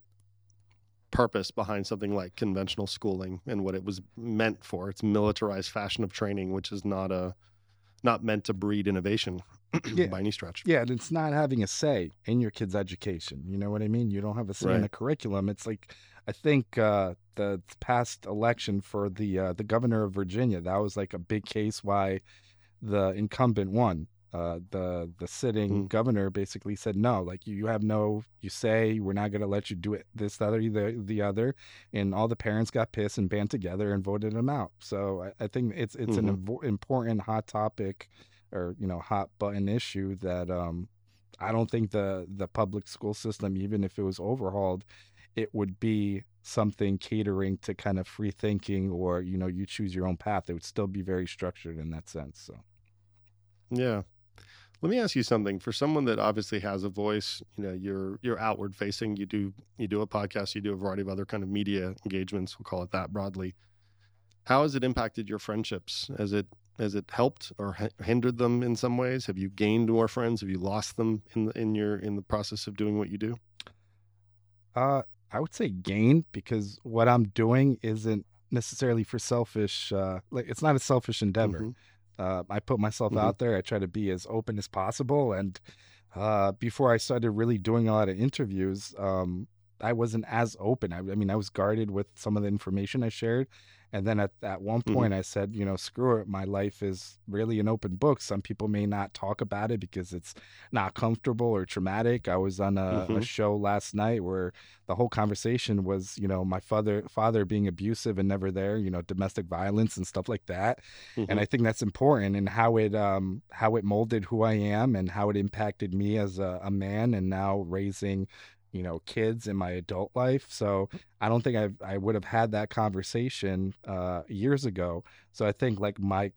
purpose behind something like conventional schooling and what it was meant for. It's militarized fashion of training, which is not a not meant to breed innovation yeah. (clears throat) by any stretch. Yeah, and it's not having a say in your kid's education. You know what I mean? You don't have a say right. in the curriculum. It's like I think uh, the past election for the uh, the governor of Virginia that was like a big case why the incumbent won. Uh, the the sitting mm. governor basically said no, like you, you have no, you say we're not going to let you do it this, the other, the, the other, and all the parents got pissed and band together and voted him out. So I, I think it's it's mm-hmm. an important hot topic or you know hot button issue that um, I don't think the the public school system, even if it was overhauled, it would be something catering to kind of free thinking or you know you choose your own path. It would still be very structured in that sense. So, yeah. Let me ask you something. For someone that obviously has a voice, you know, you're you're outward facing. You do you do a podcast. You do a variety of other kind of media engagements. We'll call it that broadly. How has it impacted your friendships? Has it has it helped or hindered them in some ways? Have you gained more friends? Have you lost them in the, in your in the process of doing what you do? Uh, I would say gain because what I'm doing isn't necessarily for selfish. Uh, like it's not a selfish endeavor. hmm Uh, I put myself hmm out there. I try to be as open as possible. And uh, before I started really doing a lot of interviews, um, I wasn't as open. I, I mean, I was guarded with some of the information I shared. And then at, at one hmm point, I said, you know, screw it. My life is really an open book. Some people may not talk about it because it's not comfortable or traumatic. I was on a, a hmm show last night where the whole conversation was, you know, my father father being abusive and never there, you know, domestic violence and stuff like that and hmm I think that's important and how it um how it molded who I am and how it impacted me as a, a man and now raising you know kids in my adult life so I don't think I I would have had that conversation uh years ago. So I think like my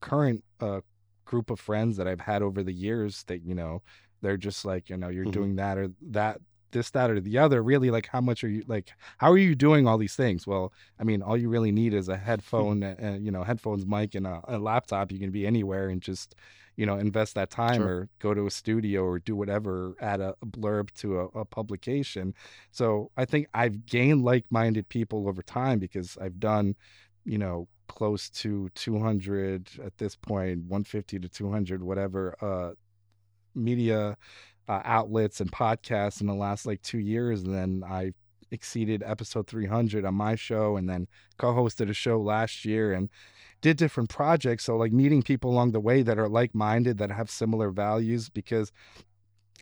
current uh group of friends that I've had over the years that you know they're just like you know you're hmm doing that or that this that or the other. Really like how much are you like how are you doing all these things? Well I mean all you really need is a (laughs) headphone and you know headphones mic and a, a laptop. You can be anywhere and just you know invest that time Sure. or go to a studio or do whatever add a, blurb to a, a publication so I think I've gained like-minded people over time because I've done you know close to 200 at this point 150 to 200 whatever uh media uh, outlets and podcasts in the last like two years and then i exceeded episode 300 on my show and then co-hosted a show last year and did different projects so like meeting people along the way that are like-minded that have similar values because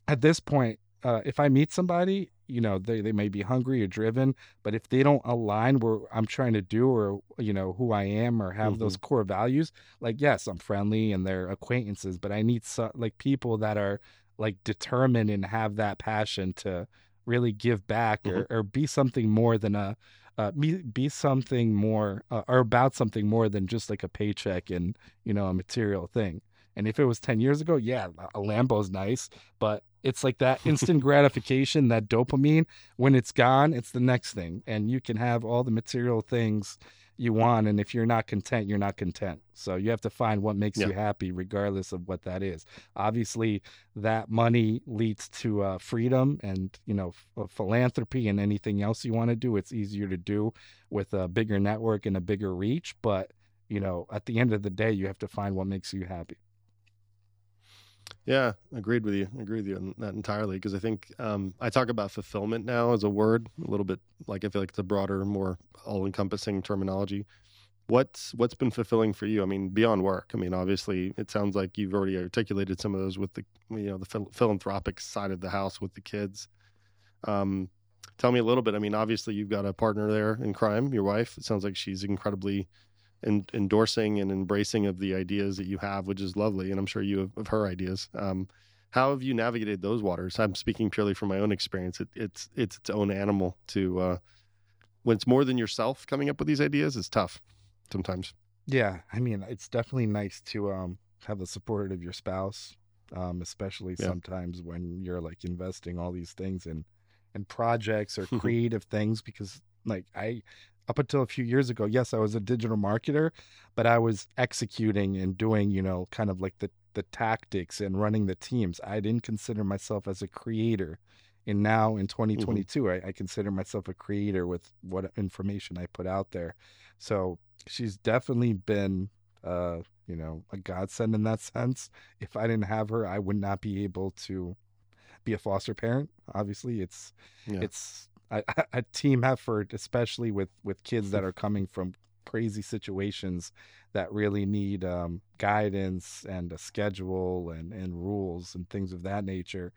at this point, uh, if I meet somebody, you know, they, they may be hungry or driven, but if they don't align where I'm trying to do or, you know, who I am or have hmm those core values, like, yes, I'm friendly and they're acquaintances, but I need so, like people that are like determined and have that passion to really give back hmm or, or be something more than a, uh, be, be something more uh, or about something more than just like a paycheck and, you know, a material thing. And if it was 10 years ago, yeah, a Lambo's nice, but it's like that (laughs) instant gratification, that dopamine. When it's gone, it's the next thing. And you can have all the material things you want. And if you're not content, you're not content. So you have to find what makes Yeah. you happy, regardless of what that is. Obviously, that money leads to uh, freedom and, you know, f- philanthropy and anything else you want to do. It's easier to do with a bigger network and a bigger reach. But, you know, at the end of the day, you have to find what makes you happy. Yeah, agreed with you. Agreed with you on that entirely because I think um, I talk about fulfillment now as a word a little bit like I feel like it's a broader, more all-encompassing terminology. What's what's been fulfilling for you? I mean, beyond work. I mean, obviously, it sounds like you've already articulated some of those with the you know the phil- philanthropic side of the house with the kids. Um, tell me a little bit. I mean, obviously, you've got a partner there in crime, your wife. It sounds like she's incredibly en- endorsing and embracing of the ideas that you have, which is lovely. And I'm sure you have of her ideas. Um, how have you navigated those waters? I'm speaking purely from my own experience. It, it's it's its own animal to uh, when it's more than yourself coming up with these ideas. It's tough sometimes. Yeah, I mean, it's definitely nice to um have the support of your spouse, um, especially Yeah. sometimes when you're like investing all these things in in projects or (laughs) creative things because like I up until a few years ago, yes, I was a digital marketer, but I was executing and doing, you know, kind of like the the tactics and running the teams. I didn't consider myself as a creator. And now in hmm 2022, I, I consider myself a creator with what information I put out there. So she's definitely been uh you know a godsend in that sense if i didn't have her i would not be able to be a foster parent obviously it's Yeah. it's a, a team effort especially with with kids that are (laughs) coming from crazy situations that really need um, guidance and a schedule and and rules and things of that nature.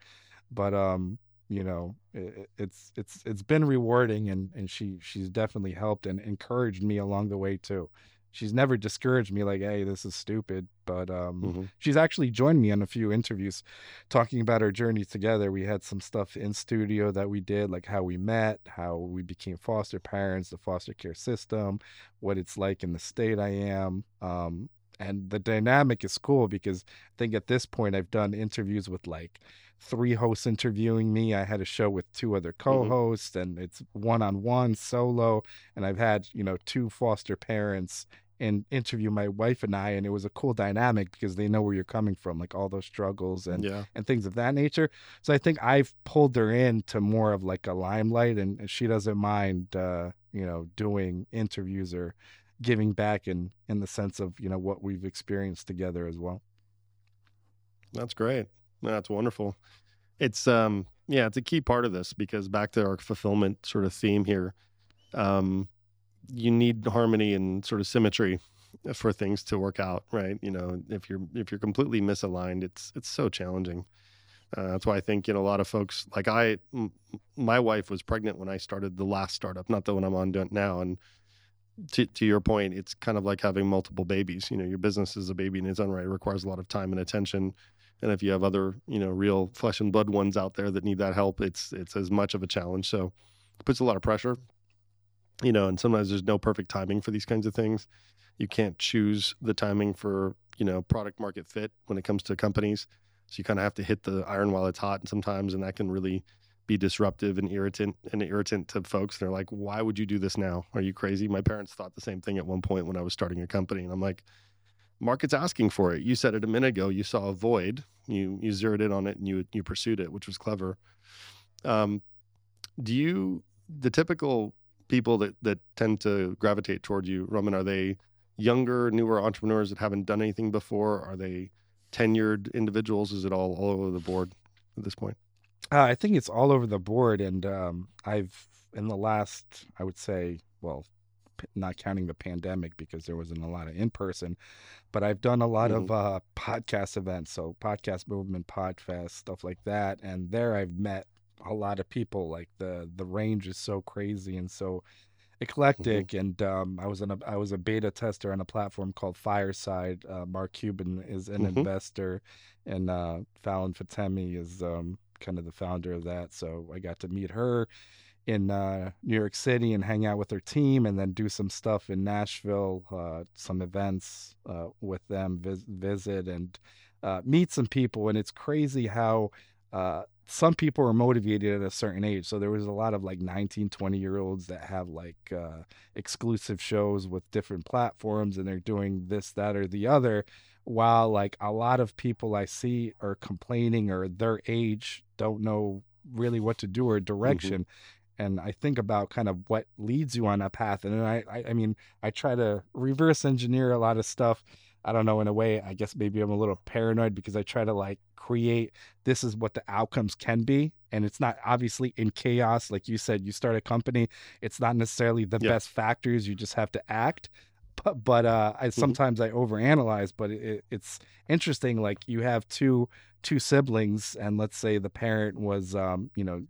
But um you know it, it's it's it's been rewarding and and she she's definitely helped and encouraged me along the way too she's never discouraged me like hey this is stupid but um hmm she's actually joined me on a few interviews talking about our journey together. We had some stuff in studio that we did like how we met how we became foster parents the foster care system what it's like in the state i am um and the dynamic is cool because I think at this point I've done interviews with like three hosts interviewing me. I had a show with two other hmm co-hosts and it's one-on-one solo and I've had, you know, two foster parents and interview my wife and I, and it was a cool dynamic because they know where you're coming from, like all those struggles and Yeah. and things of that nature. So I think I've pulled her into more of like a limelight, and, and she doesn't mind, uh, you know, doing interviews or giving back in in the sense of you know what we've experienced together as well. That's great. That's wonderful. It's um yeah, it's a key part of this because back to our fulfillment sort of theme here. Um you need harmony and sort of symmetry for things to work out, right? You know, if you're if you're completely misaligned, it's it's so challenging. Uh, that's why I think you know a lot of folks like I, m- my wife was pregnant when I started the last startup, not the one I'm on now. And to to your point, it's kind of like having multiple babies. You know, your business is a baby in its own right. It requires a lot of time and attention. And if you have other, you know, real flesh and blood ones out there that need that help, it's it's as much of a challenge. So it puts a lot of pressure. You know, and sometimes there's no perfect timing for these kinds of things. You can't choose the timing for, you know, product market fit when it comes to companies. So you kind of have to hit the iron while it's hot and sometimes and that can really be disruptive and irritant and irritant to folks. They're like, why would you do this now? Are you crazy? My parents thought the same thing at one point when I was starting a company. And I'm like, market's asking for it. You said it a minute ago. You saw a void. You you zeroed in on it and you you pursued it, which was clever. Um, do you the typical people that that tend to gravitate toward you, Roman? Are they younger, newer entrepreneurs that haven't done anything before? Are they tenured individuals? Is it all all over the board at this point? Uh, I think it's all over the board, and um, I've in the last, I would say, well, not counting the pandemic because there wasn't a lot of in person, but I've done a lot of uh, podcast events, so podcast movement, podfest, stuff like that, and there I've met a lot of people. Like the the range is so crazy and so eclectic, and um, I was in a I was a beta tester on a platform called Fireside. Uh, Mark Cuban is an Mhm. investor, and uh, Fallon Fatemi is um, kind of the founder of that. So I got to meet her in uh, New York City and hang out with her team, and then do some stuff in Nashville, uh, some events uh, with them, vis- visit and uh, meet some people. And it's crazy how uh, some people are motivated at a certain age. So there was a lot of like 19, 20 year olds that have like uh, exclusive shows with different platforms, and they're doing this, that, or the other. While like a lot of people I see are complaining or their age don't know really what to do or direction and I think about kind of what leads you on that path. And then I, I, I mean, I try to reverse engineer a lot of stuff. I don't know, in a way, I guess maybe I'm a little paranoid because I try to like create this is what the outcomes can be. And it's not obviously in chaos. Like you said, you start a company, it's not necessarily the Yeah. best factors. You just have to act. But, but uh, I sometimes I overanalyze, but it, it's interesting. Like you have two two siblings, and let's say the parent was, um, you know,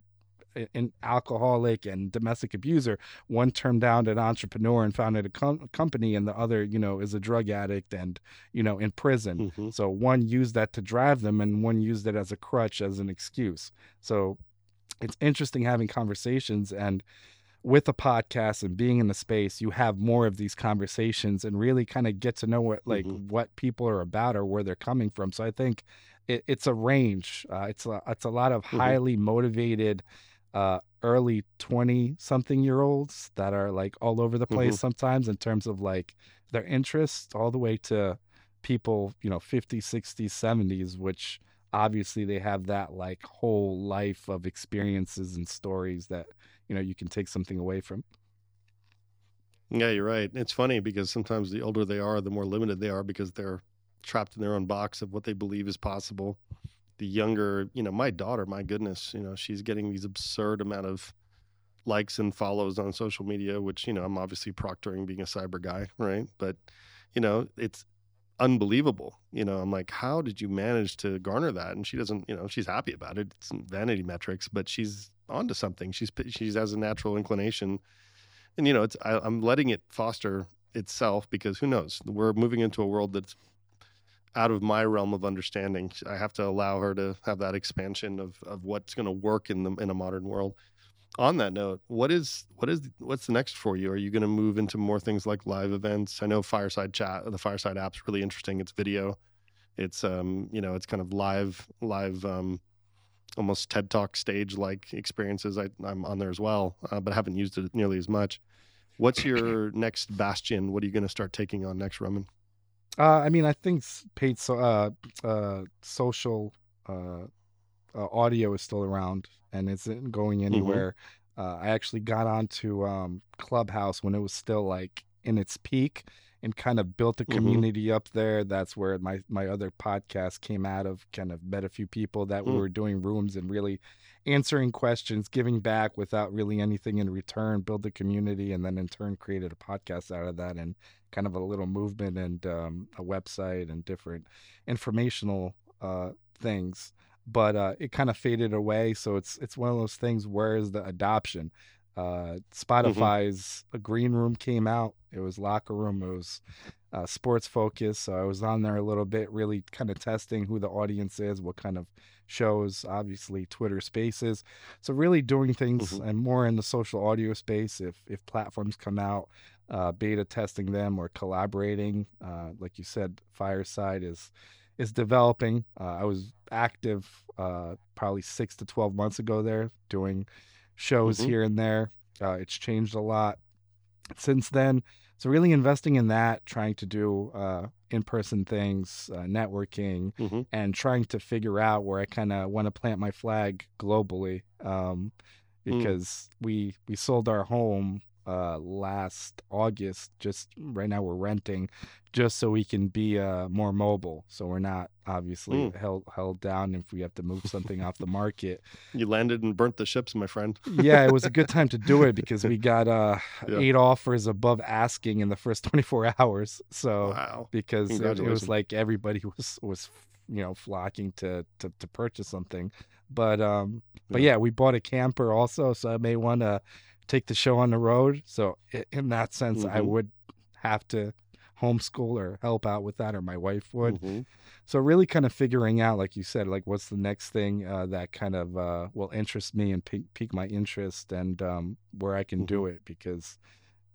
an alcoholic and domestic abuser. One turned down an entrepreneur and founded a com- company, and the other, you know, is a drug addict and you know in prison. Mhm. So one used that to drive them, and one used it as a crutch, as an excuse. So it's interesting having conversations and with a podcast and being in the space, you have more of these conversations and really kind of get to know what like Mhm. what people are about or where they're coming from. So I think it, it's a range. Uh, it's a it's a lot of Mhm. highly motivated, uh, early twenty something year olds that are like all over the place Mhm. sometimes in terms of like their interests, all the way to people you know 50s 60s 70s which obviously they have that like whole life of experiences and stories that you know you can take something away from Yeah, you're right. It's funny because sometimes the older they are, the more limited they are because they're trapped in their own box of what they believe is possible. The younger, you know, my daughter, my goodness, you know, she's getting these absurd amount of likes and follows on social media, which, you know, I'm obviously proctoring being a cyber guy, right? But, you know, it's unbelievable. You know, I'm like, how did you manage to garner that? And she doesn't, you know, she's happy about it. It's vanity metrics, but she's onto something. She's she has a natural inclination and you know it's I, i'm letting it foster itself because who knows we're moving into a world that's out of my realm of understanding i have to allow her to have that expansion of of what's going to work in the in a modern world on that note what is what is what's the next for you are you going to move into more things like live events i know fireside chat the fireside app's really interesting it's video it's um you know it's kind of live live um almost TED Talk stage like experiences. I, I'm on there as well, uh, but haven't used it nearly as much. What's your (coughs) next bastion? What are you going to start taking on next, Roman? Uh, I mean, I think paid so uh, uh, social uh, uh, audio is still around and isn't going mm-hmm. anywhere. Mm-hmm. I actually got onto um, Clubhouse when it was still like in its peak and kind of built a mm-hmm. community mm-hmm. up there. That's where my my other podcast came out of. Kind of met a few people that mm. were doing rooms and really answering questions, giving back without really anything in return. Build a community, and then in turn created a podcast out of that, and kind of a little movement and um, a website and different informational uh, things. But uh, it kind of faded away. So it's it's one of those things. Where is the adoption? Uh, mm-hmm. Spotify's mm-hmm. Green Room came out. It was locker room. It was uh, sports focus. So I was on there a little bit, really kind of testing who the audience is, what kind of shows. Obviously, Twitter Spaces. So really doing things mm-hmm. and more in the social audio space. If if platforms come out, uh, beta testing them or collaborating. Uh, like you said, Fireside is is developing. Uh, I was active uh, probably six to twelve months ago there, doing shows mm-hmm. here and there. Uh, it's changed a lot since then. So really investing in that, trying to do uh, in-person things, uh, networking, mm-hmm. and trying to figure out where I kind of want to plant my flag globally. Um, mm. because mm. we we sold our home uh, last August. Just right now, we're renting just so we can be uh, more mobile. So we're not obviously mm. held held down if we have to move something off the market. You landed and burnt the ships, my friend. yeah, it was a good time to do it because we (laughs) got uh, yeah. eight offers above asking in the first (laughs) 24 hours. So wow. because it, it was like everybody (laughs) was was you know flocking to to, to purchase something. But um, but yeah. yeah, we bought a camper also, so I may want to take the show on the road. So in that sense, mm-hmm. I would have to homeschool or help out with that, or my wife would. Mm-hmm. So really, kind of figuring out, like you said, like what's the next thing uh, that kind of uh, will interest me and pique, pique my interest, and um, where I can mm-hmm. do it because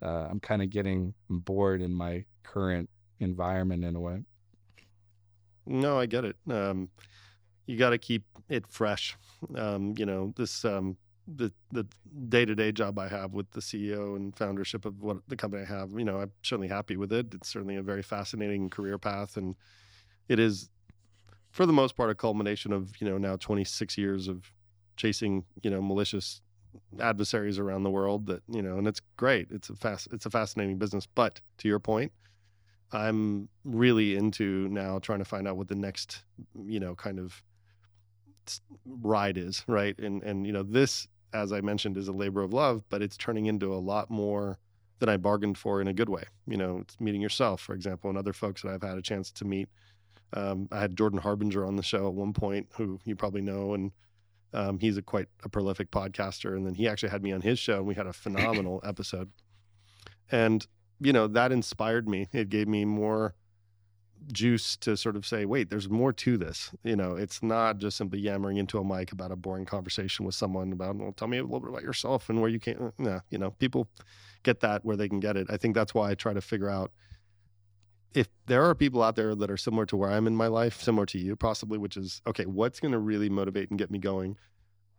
uh, I'm kind of getting bored in my current environment in a way. No, I get it. Um, you got to keep it fresh. Um, you know, this um, the the day to day job I have with the CEO and foundership of what the company I have, you know, I'm certainly happy with it. It's certainly a very fascinating career path, and it is, for the most part, a culmination of you know now 26 years of chasing you know malicious adversaries around the world. That you know, and it's great. It's a fast, it's a fascinating business. But to your point, I'm really into now trying to find out what the next you know kind of ride is right and and you know this as I mentioned, is a labor of love, but it's turning into a lot more than I bargained for in a good way. You know, it's meeting yourself, for example, and other folks that I've had a chance to meet. Um, I had Jordan Harbinger on the show at one point, who you probably know, and um, he's a quite a prolific podcaster. And then he actually had me on his show, and we had a (coughs) phenomenal episode. And you know that inspired me. It gave me more juice to sort of say, wait, there's more to this. You know, it's not just simply yammering into a mic about a boring conversation with someone about, well, tell me a little bit about yourself and where you came. Yeah, you know, people get that where they can get it. I think that's why I try to figure out if there are people out there that are similar to where I'm in my life, similar to you possibly, which is, okay, what's going to really motivate and get me going?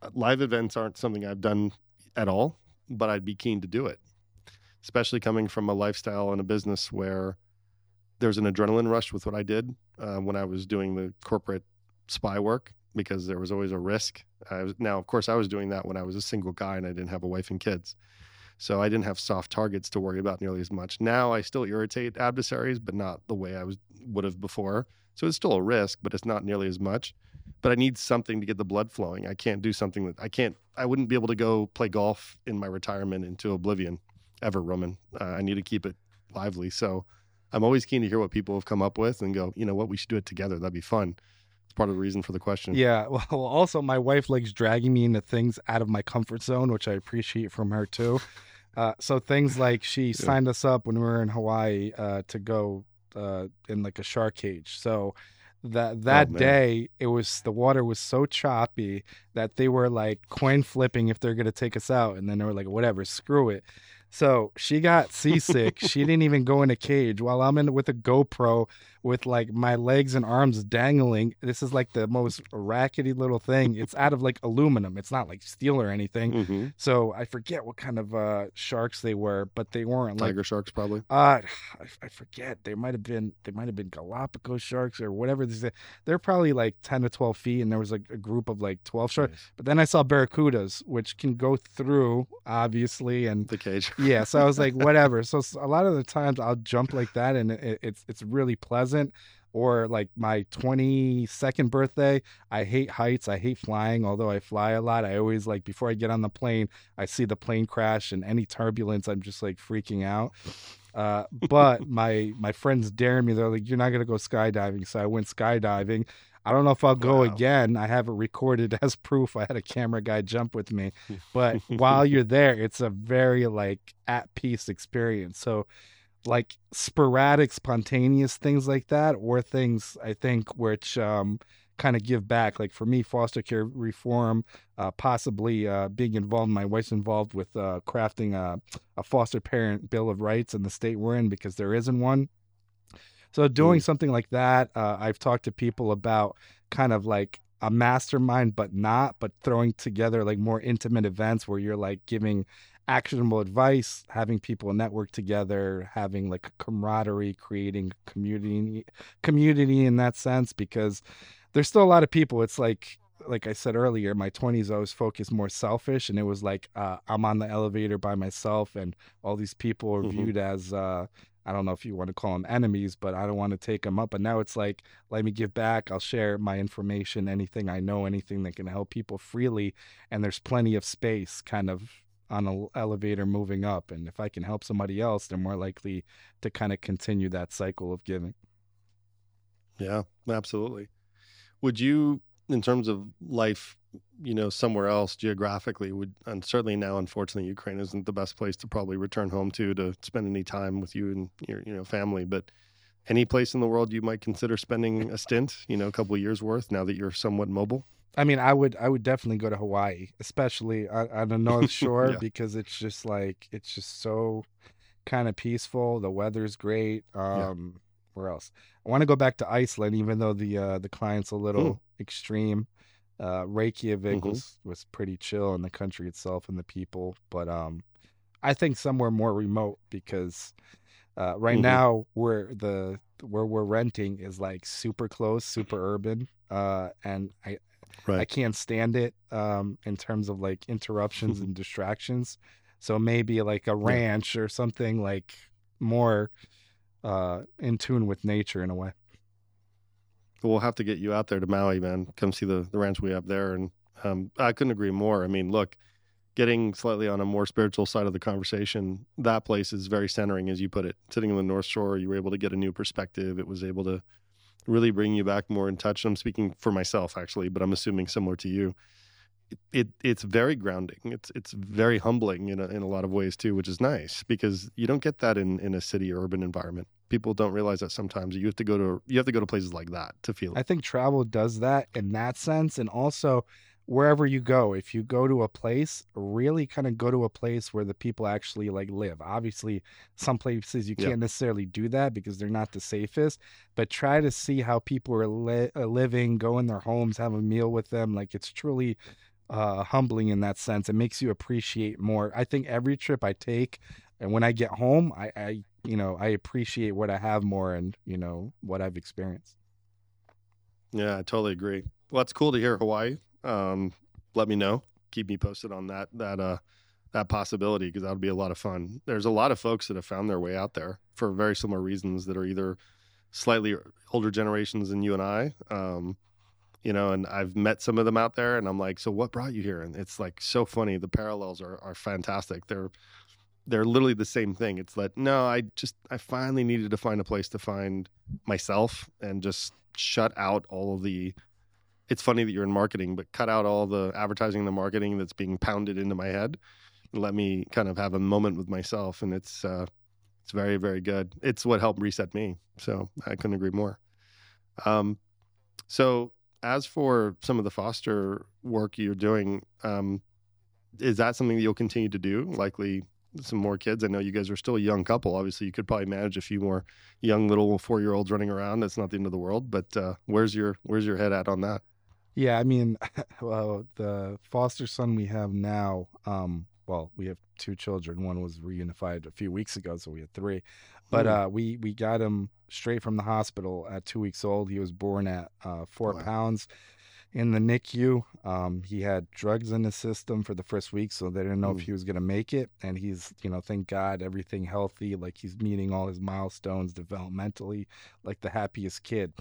Uh, live events aren't something I've done at all, but I'd be keen to do it, especially coming from a lifestyle and a business where there's an adrenaline rush with what I did uh, when I was doing the corporate spy work because there was always a risk. Was, now, of course, I was doing that when I was a single guy and I didn't have a wife and kids. So I didn't have soft targets to worry about nearly as much. Now I still irritate adversaries, but not the way I was would have before. So it's still a risk, but it's not nearly as much. But I need something to get the blood flowing. I can't do something that I can't. I wouldn't be able to go play golf in my retirement into oblivion ever, Roman. Uh, I need to keep it lively. So I'm always keen to hear what people have come up with and go, you know what, we should do it together. That'd be fun. It's part of the reason for the question. Yeah. (laughs) Well, also, my wife likes dragging me into things out of my comfort zone, which I appreciate from her too. Uh, so things like she (laughs) yeah. signed us up when we were in Hawaii uh, to go uh, in like a shark cage. So that oh, that oh, day it was the water was so choppy that they were like coin flipping if they're gonna take us out, and then they were like, whatever, screw it. So she got seasick. she didn't even go in a cage while I'm in with a GoPro with like my legs and arms dangling. This is like the most rackety little thing. It's out of like aluminum. It's not like steel or anything. Mm-hmm. So I forget what kind of uh, sharks they were, but they weren't like Tiger sharks, probably. uh, I, I forget. They might have been they might have been Galapagos sharks or whatever. They're probably like ten to twelve feet, and there was like a group of like twelve sharks. Nice. But then I saw barracudas, which can go through, obviously, and The cage. yeah. So I was (laughs) like, whatever. So a lot of the times I'll jump like that, and it, it's it's really pleasant. Or like my 22nd birthday, I hate heights. I hate flying. Although I fly a lot, I always like before I get on the plane, I see the plane crash and any turbulence, I'm just like freaking out. Uh, but (laughs) my my friends dare me. They're like, "You're not gonna go skydiving." So I went skydiving. I don't know if I'll go Wow. again. I have it recorded (laughs) as proof. I had a camera guy jump with me. But (laughs) while you're there, it's a very like at peace experience. So like sporadic, spontaneous things like that, or things I think which um kind of give back. Like for me, foster care reform, uh, possibly uh, being involved. My wife's involved with uh, crafting a, a foster parent bill of rights in the state we're in because there isn't one. So doing something like that, uh, I've talked to people about kind of like a mastermind, but not, but throwing together like more intimate events where you're like giving actionable advice, having people network together, having like a camaraderie, creating community, community in that sense, because there's still a lot of people. It's like, like I said earlier, my 20s, I was focused more selfish, and it was like uh, I'm on the elevator by myself, and all these people are Mhm. viewed as uh, I don't know if you want to call them enemies, but I don't want to take them up. But now it's like, let me give back. I'll share my information, anything I know, anything that can help people freely. And there's plenty of space kind of on an elevator moving up. And if I can help somebody else, they're more likely to kind of continue that cycle of giving. Yeah, absolutely. Would you, in terms of life, you know, somewhere else geographically, would and certainly now, unfortunately, Ukraine isn't the best place to probably return home to to spend any time with you and your you know family. But any place in the world you might consider spending a stint, you know, a couple of years worth, now that you're somewhat mobile. I mean, I would I would definitely go to Hawaii, especially on, on the North (laughs) Shore, Yeah. because it's just like it's just so kind of peaceful. The weather's great. Um, where else? I want to go back to Iceland, even though the uh, the client's a little extreme. Uh, Reykjavik Mhm. was was pretty chill, and the country itself and the people. But um, I think somewhere more remote because uh, right Mhm. now we're the where we're renting is like super close, super urban. Uh, and I I can't stand it um, in terms of like interruptions (laughs) and distractions. So maybe like a ranch or something like more uh, in tune with nature in a way. We'll have to get you out there to Maui, man. Come see the, the ranch we have there. And um, I couldn't agree more. I mean, look, getting slightly on a more spiritual side of the conversation, that place is very centering, as you put it. Sitting on the North Shore, you were able to get a new perspective. It was able to really bring you back more in touch. I'm speaking for myself, actually, but I'm assuming similar to you. It, it it's very grounding. It's it's very humbling in a, in a lot of ways too, which is nice because you don't get that in, in a city or urban environment. People don't realize that sometimes you have to go to you have to go to places like that to feel it. I think travel does that in that sense. And also, wherever you go, if you go to a place, really kind of go to a place where the people actually like live. Obviously, some places you can't necessarily do that because they're not the safest, but try to see how people are li- uh, living, go in their homes, have a meal with them. Like it's truly uh, humbling in that sense. It makes you appreciate more. I think every trip I take, and when I get home, I, I you know, I appreciate what I have more and, you know, what I've experienced. Yeah, I totally agree. Well, it's cool to hear Hawaii. Um, let me know. Keep me posted on that that uh that possibility because that would be a lot of fun. There's a lot of folks that have found their way out there for very similar reasons that are either slightly older generations than you and I. Um, you know, and I've met some of them out there, and I'm like, so what brought you here? And it's like so funny. The parallels are are fantastic. They're they're literally the same thing. It's that no, I just I finally needed to find a place to find myself and just shut out all of the it's funny that you're in marketing, but cut out all the advertising and the marketing that's being pounded into my head let me kind of have a moment with myself. And it's uh it's very, very good. It's what helped reset me. So I couldn't agree more. Um so as for some of the foster work you're doing, um, is that something that you'll continue to do? Likely some more kids. I know you guys are still a young couple. Obviously, you could probably manage a few more young little four year olds running around. That's not the end of the world. But uh, where's your where's your head at on that? Yeah, I mean, (laughs) well, the foster son we have now, um, well, we have two children. One was reunified a few weeks ago, so we had three. But Hmm. uh, we we got him straight from the hospital at two weeks old. He was born at uh, four Wow. pounds in the NICU. Um, he had drugs in his system for the first week, so they didn't know if Mm. he was gonna make it. And he's, you know, thank God, everything healthy. Like he's meeting all his milestones developmentally, like the happiest kid.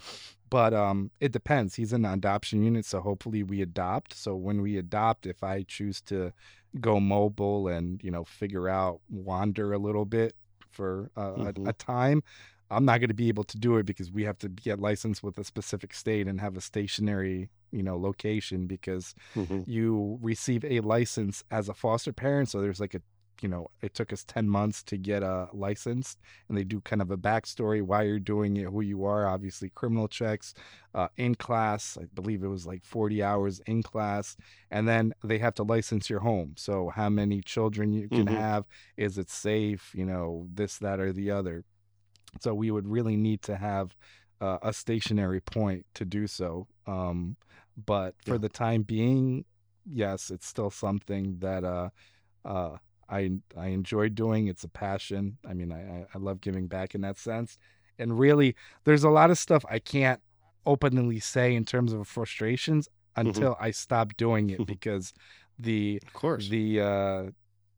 But um, it depends. He's in the adoption unit, so hopefully we adopt. So when we adopt, if I choose to go mobile and you know figure out wander a little bit for uh, Mhm. a, a time, I'm not going to be able to do it because we have to get licensed with a specific state and have a stationary you know location because hmm you receive a license as a foster parent. So there's like a, you know, it took us 10 months to get a license and they do kind of a backstory, why you're doing it, who you are, obviously criminal checks, uh, in class. I believe it was like 40 hours in class. And then they have to license your home. So how many children you can Mhm. have, is it safe, you know, this, that, or the other. So we would really need to have uh, a stationary point to do so. Um, but for Yeah. the time being, yes, it's still something that uh, uh, I I enjoy doing. It's a passion. I mean, I I love giving back in that sense. And really, there's a lot of stuff I can't openly say in terms of frustrations until I stop doing it (laughs) because the Of course. the uh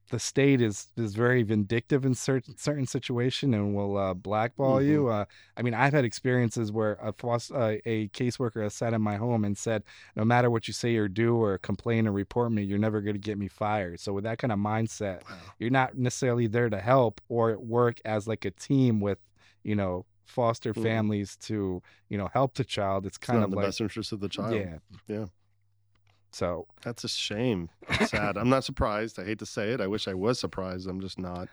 the state is is very vindictive in certain certain situation and will uh, blackball Mhm. you. Uh, I mean, I've had experiences where a fos- uh, a caseworker has sat in my home and said, "No matter what you say or do or complain or report me, you're never going to get me fired." So with that kind of mindset, Wow. you're not necessarily there to help or work as like a team with, you know, foster Mhm. families to you know help the child. It's It's kind not of in the like best interest of the child. yeah, Yeah. So That's a shame. Sad. I'm not surprised. I hate to say it. I wish I was surprised. I'm just not.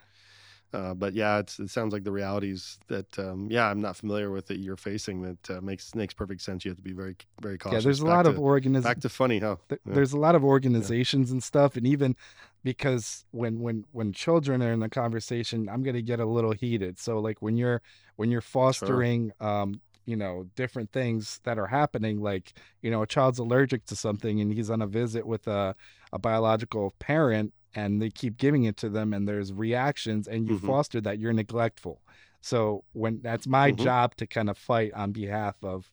Uh, but yeah, it's, it sounds like the realities that um, yeah, I'm not familiar with that you're facing. That uh, makes makes perfect sense. You have to be very very cautious. yeah, there's a Back lot of to- organizations. back to funny, huh? th- Yeah. there's a lot of organizations and stuff and even because when when when children are in the conversation i'm going to get a little heated so like when you're when you're fostering um you know different things that are happening like you know a child's allergic to something and he's on a visit with a, a biological parent and they keep giving it to them and there's reactions and you Mhm. foster that you're neglectful so when that's my Mhm. job to kind of fight on behalf of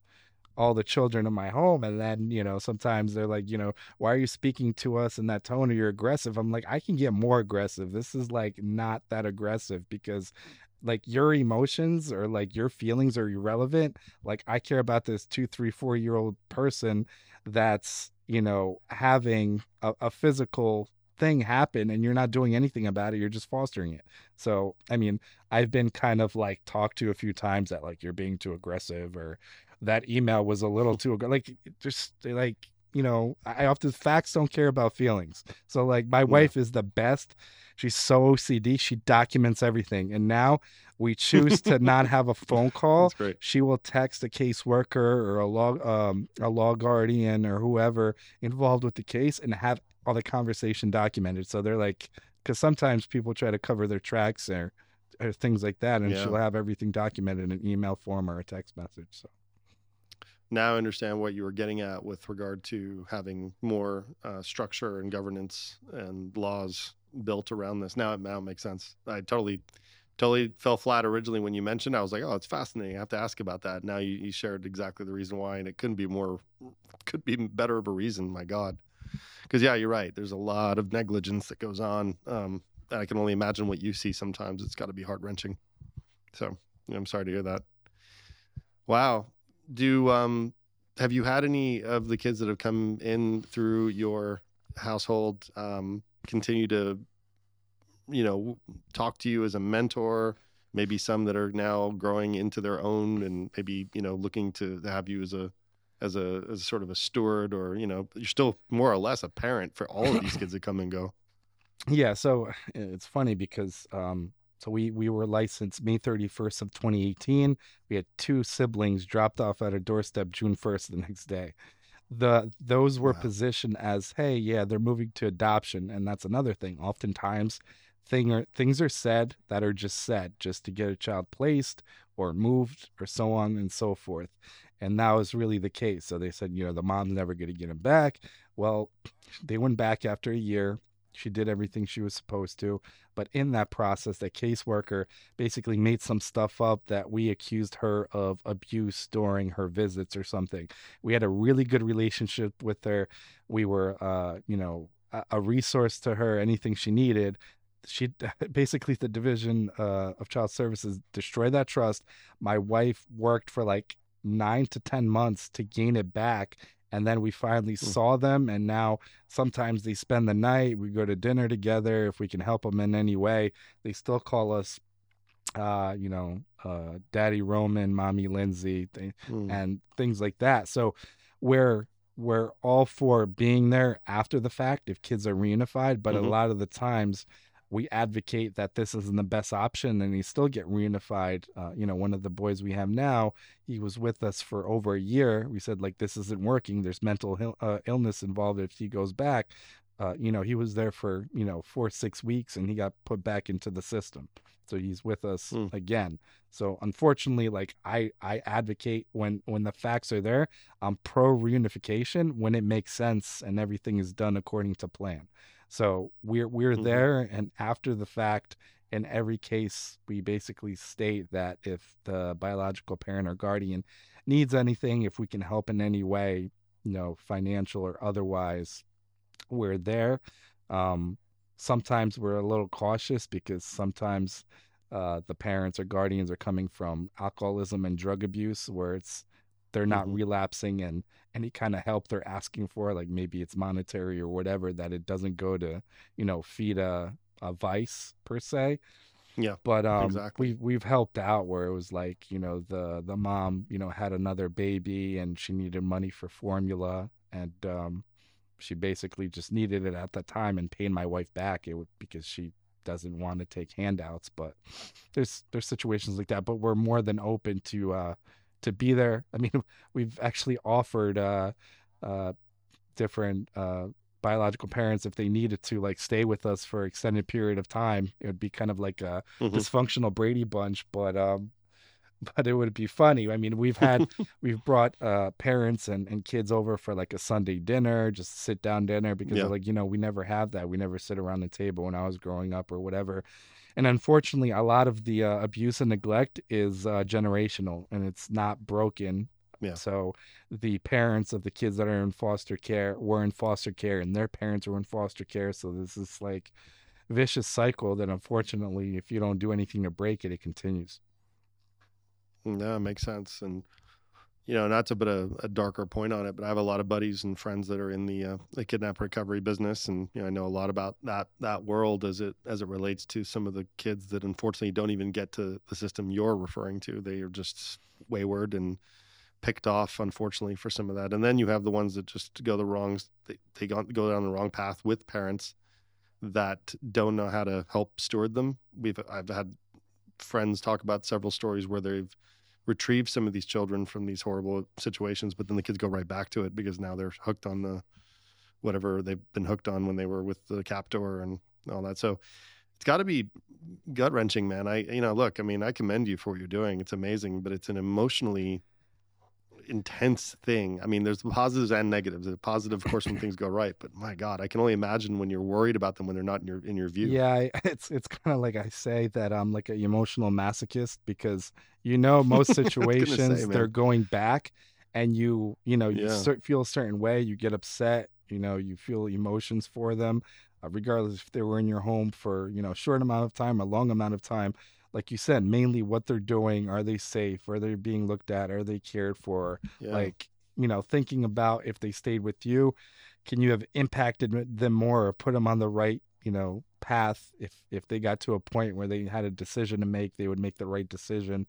all the children in my home and then you know sometimes they're like you know why are you speaking to us in that tone or you're aggressive i'm like i can get more aggressive this is like not that aggressive because like your emotions or like your feelings are irrelevant like i care about this two three four year old person that's you know having a, a physical thing happen and you're not doing anything about it you're just fostering it. So i mean i've been kind of like talked to a few times that like you're being too aggressive or that email was a little too like just like you know i often facts don't care about feelings. So like my wife is the best she's so ocd she documents everything and now we choose to (laughs) not have a phone call. She will text a caseworker or a law um, a law guardian or whoever involved with the case and have all the conversation documented. So they're like because sometimes people try to cover their tracks or, or things like that and Yeah. she'll have everything documented in an email form or a text message so. Now I understand what you were getting at with regard to having more uh, structure and governance and laws built around this. Now it now it makes sense. I totally, totally fell flat originally when you mentioned. I was like, oh, it's fascinating. I have to ask about that. Now you, you shared exactly the reason why, and it couldn't be more, could be better of a reason. My God, because yeah, you're right. There's a lot of negligence that goes on. Um, and I can only imagine what you see. Sometimes it's got to be heart wrenching. So I'm sorry to hear that. Wow. Do um have you had any of the kids that have come in through your household um continue to you know talk to you as a mentor maybe some that are now growing into their own and maybe you know looking to have you as a as a as a sort of a steward or you know you're still more or less a parent for all of these (laughs) kids that come and go Yeah, so it's funny because um so we we were licensed May 31st of 2018. We had two siblings dropped off at our doorstep June 1st the next day. The those were Wow. positioned as, hey, yeah, they're moving to adoption, and that's another thing. Oftentimes thing are, things are said that are just said just to get a child placed or moved or so on and so forth. And that was really the case. So they said, you know, the mom's never going to get him back. Well, they went back after a year. She did everything she was supposed to. But in that process, that caseworker basically made some stuff up that we accused her of abuse during her visits or something. We had a really good relationship with her. We were, uh, you know, a, a resource to her, anything she needed she (laughs) basically the division uh, of child services destroyed that trust my wife worked for like nine to ten months to gain it back and then we finally mm. saw them and now sometimes they spend the night we go to dinner together if we can help them in any way they still call us uh you know uh daddy roman mommy lindsay mm. and things like that so we're we're all for being there after the fact if kids are reunified but mm-hmm. a lot of the times we advocate that this isn't the best option and he still get reunified uh, you know one of the boys we have now he was with us for over a year. We said like this isn't working. There's mental uh, illness involved if he goes back. Uh, you know he was there for you know four six weeks and he got put back into the system. So he's with us mm. again. So unfortunately like i i advocate when when the facts are there i'm pro reunification when it makes sense and everything is done according to plan so we're we're mm-hmm. there, and after the fact, in every case, we basically state that if the biological parent or guardian needs anything, if we can help in any way, you know, financial or otherwise, we're there. Um, sometimes we're a little cautious because sometimes uh, the parents or guardians are coming from alcoholism and drug abuse, where it's they're not mm-hmm. relapsing and any kind of help they're asking for like maybe it's monetary or whatever that it doesn't go to you know feed a, a vice per se yeah but um exactly. we've we've helped out where it was like you know the the mom you know had another baby and she needed money for formula and um she basically just needed it at the time and paying my wife back it would because she doesn't want to take handouts but there's there's situations like that but we're more than open to uh to be there. I mean, (laughs) we've actually offered uh, uh, different uh, biological parents if they needed to like stay with us for extended period of time. It would be kind of like a mm-hmm. dysfunctional Brady bunch, but um, (laughs) but it would be funny. I mean, we've had (laughs) we've brought uh, parents and, and kids over for like a Sunday dinner, just sit down dinner because yeah. like you know we never have that. We never sit around the table when I was growing up or whatever. And unfortunately, a lot of the uh, abuse and neglect is uh, generational and it's not broken. Yeah. So the parents of the kids that are in foster care were in foster care and their parents were in foster care. So this is like vicious cycle that unfortunately, if you don't do anything to break it, it continues. No, it makes sense. And you know, not to put a, a, darker point on it, but I have a lot of buddies and friends that are in the uh, the kidnap recovery business, and you know, I know a lot about that that world as it as it relates to some of the kids that unfortunately don't even get to the system you're referring to. They are just wayward and picked off, unfortunately, for some of that. And then you have the ones that just go the wrongs. They they go, go down the wrong path with parents that don't know how to help steward them. We've I've had friends talk about several stories where they've retrieve some of these children from these horrible situations, but then the kids go right back to it because now they're hooked on the whatever they've been hooked on when they were with the captor and all that. So it's got to be gut wrenching, man. I, you know, look, I mean, I commend you for what you're doing. It's amazing, but it's an emotionally intense thing. I mean, there's positives and negatives. The positive, of course, when things go right, but my God, I can only imagine when you're worried about them when they're not in your in your view. Yeah, (laughs) it's it's kind of like I say that I'm like an emotional masochist because you know most (laughs) situations say, they're going back, and you you know you yeah. feel a certain way, you get upset, you know, you feel emotions for them, uh, regardless if they were in your home for you know a short amount of time, a long amount of time like you said, mainly what they're doing. Are they safe? Are they being looked at? Are they cared for? Yeah. Like, you know, thinking about if they stayed with you, can you have impacted them more or put them on the right, you know, path? If if they got to a point where they had a decision to make, they would make the right decision.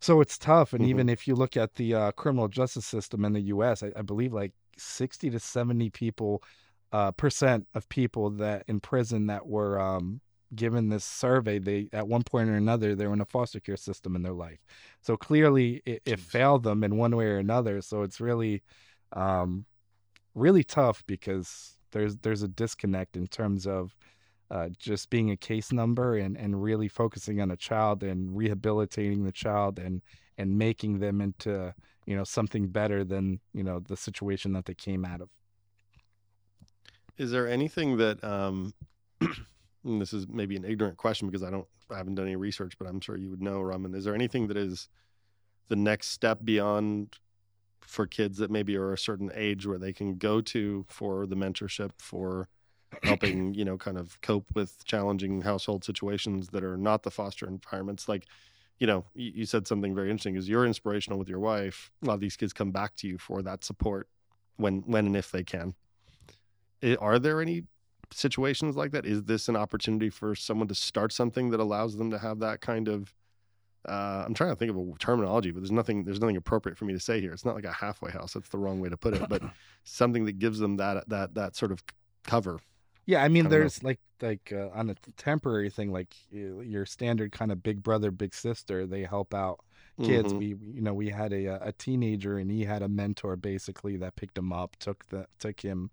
So it's tough. And mm-hmm. even if you look at the uh, criminal justice system in the U.S., I, I believe like sixty to seventy people uh, percent of people that in prison that were um, given this survey, they at one point or another they were in a foster care system in their life. So clearly, it, it failed them in one way or another. So it's really, um, really tough because there's there's a disconnect in terms of uh, just being a case number and, and really focusing on a child and rehabilitating the child and and making them into you know something better than you know the situation that they came out of. Is there anything that um, (clears throat) this is maybe an ignorant question because I don't I haven't done any research, but I'm sure you would know, Roman. Is there anything that is the next step beyond for kids that maybe are a certain age where they can go to for the mentorship for helping you know kind of cope with challenging household situations that are not the foster environments like you know you, you said something very interesting is you're inspirational with your wife a lot of these kids come back to you for that support when when and if they can are there any situations like that is this an opportunity for someone to start something that allows them to have that kind of uh, I'm trying to think of a terminology, but there's nothing there's nothing appropriate for me to say here. It's not like a halfway house. That's the wrong way to put it, but (laughs) something that gives them that that that sort of cover. Yeah, I mean, I there's know. like like uh, on a temporary thing, like your standard kind of big brother, big sister. They help out kids. Mm-hmm. We you know we had a a teenager and he had a mentor basically that picked him up, took the took him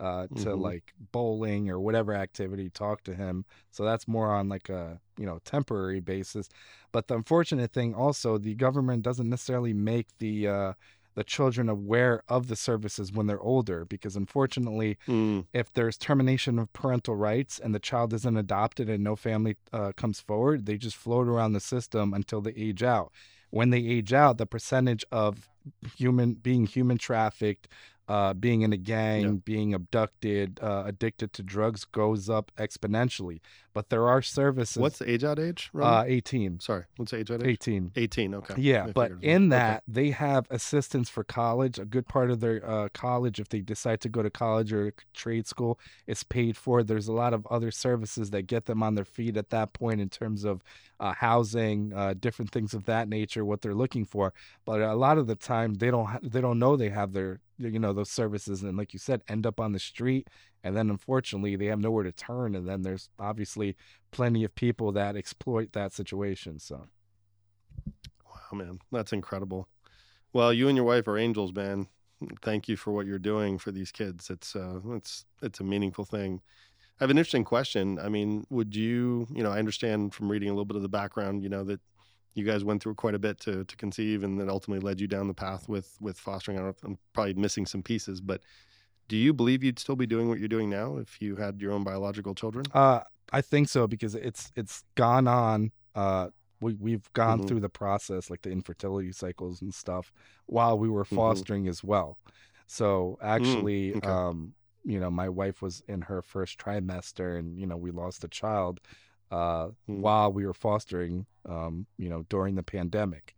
uh, to mm-hmm. like bowling or whatever activity, talk to him. So that's more on like a you know temporary basis. But the unfortunate thing also, the government doesn't necessarily make the uh, the children aware of the services when they're older because unfortunately mm. if there's termination of parental rights and the child isn't adopted and no family uh, comes forward they just float around the system until they age out when they age out the percentage of human being human trafficked uh, being in a gang, yeah. being abducted, uh, addicted to drugs goes up exponentially. But there are services. What's the age out age? Uh, 18. Sorry, what's the age out age? 18. 18, okay. Yeah, I but in that, okay. they have assistance for college. A good part of their uh, college, if they decide to go to college or trade school, is paid for. There's a lot of other services that get them on their feet at that point in terms of uh, housing, uh, different things of that nature, what they're looking for. But a lot of the time, they don't ha- they don't know they have their you know those services, and like you said, end up on the street, and then unfortunately they have nowhere to turn, and then there's obviously plenty of people that exploit that situation. So, wow, man, that's incredible. Well, you and your wife are angels, man. Thank you for what you're doing for these kids. It's uh, it's it's a meaningful thing. I have an interesting question. I mean, would you, you know, I understand from reading a little bit of the background, you know, that you guys went through quite a bit to to conceive, and that ultimately led you down the path with with fostering. I am probably missing some pieces, but do you believe you'd still be doing what you're doing now if you had your own biological children? Uh, I think so because it's it's gone on. Uh, we we've gone mm-hmm. through the process, like the infertility cycles and stuff, while we were mm-hmm. fostering mm-hmm. as well. So mm, actually, mm, okay. um, you know, my wife was in her first trimester and, you know, we lost a child uh, mm. while we were fostering, um, you know, during the pandemic.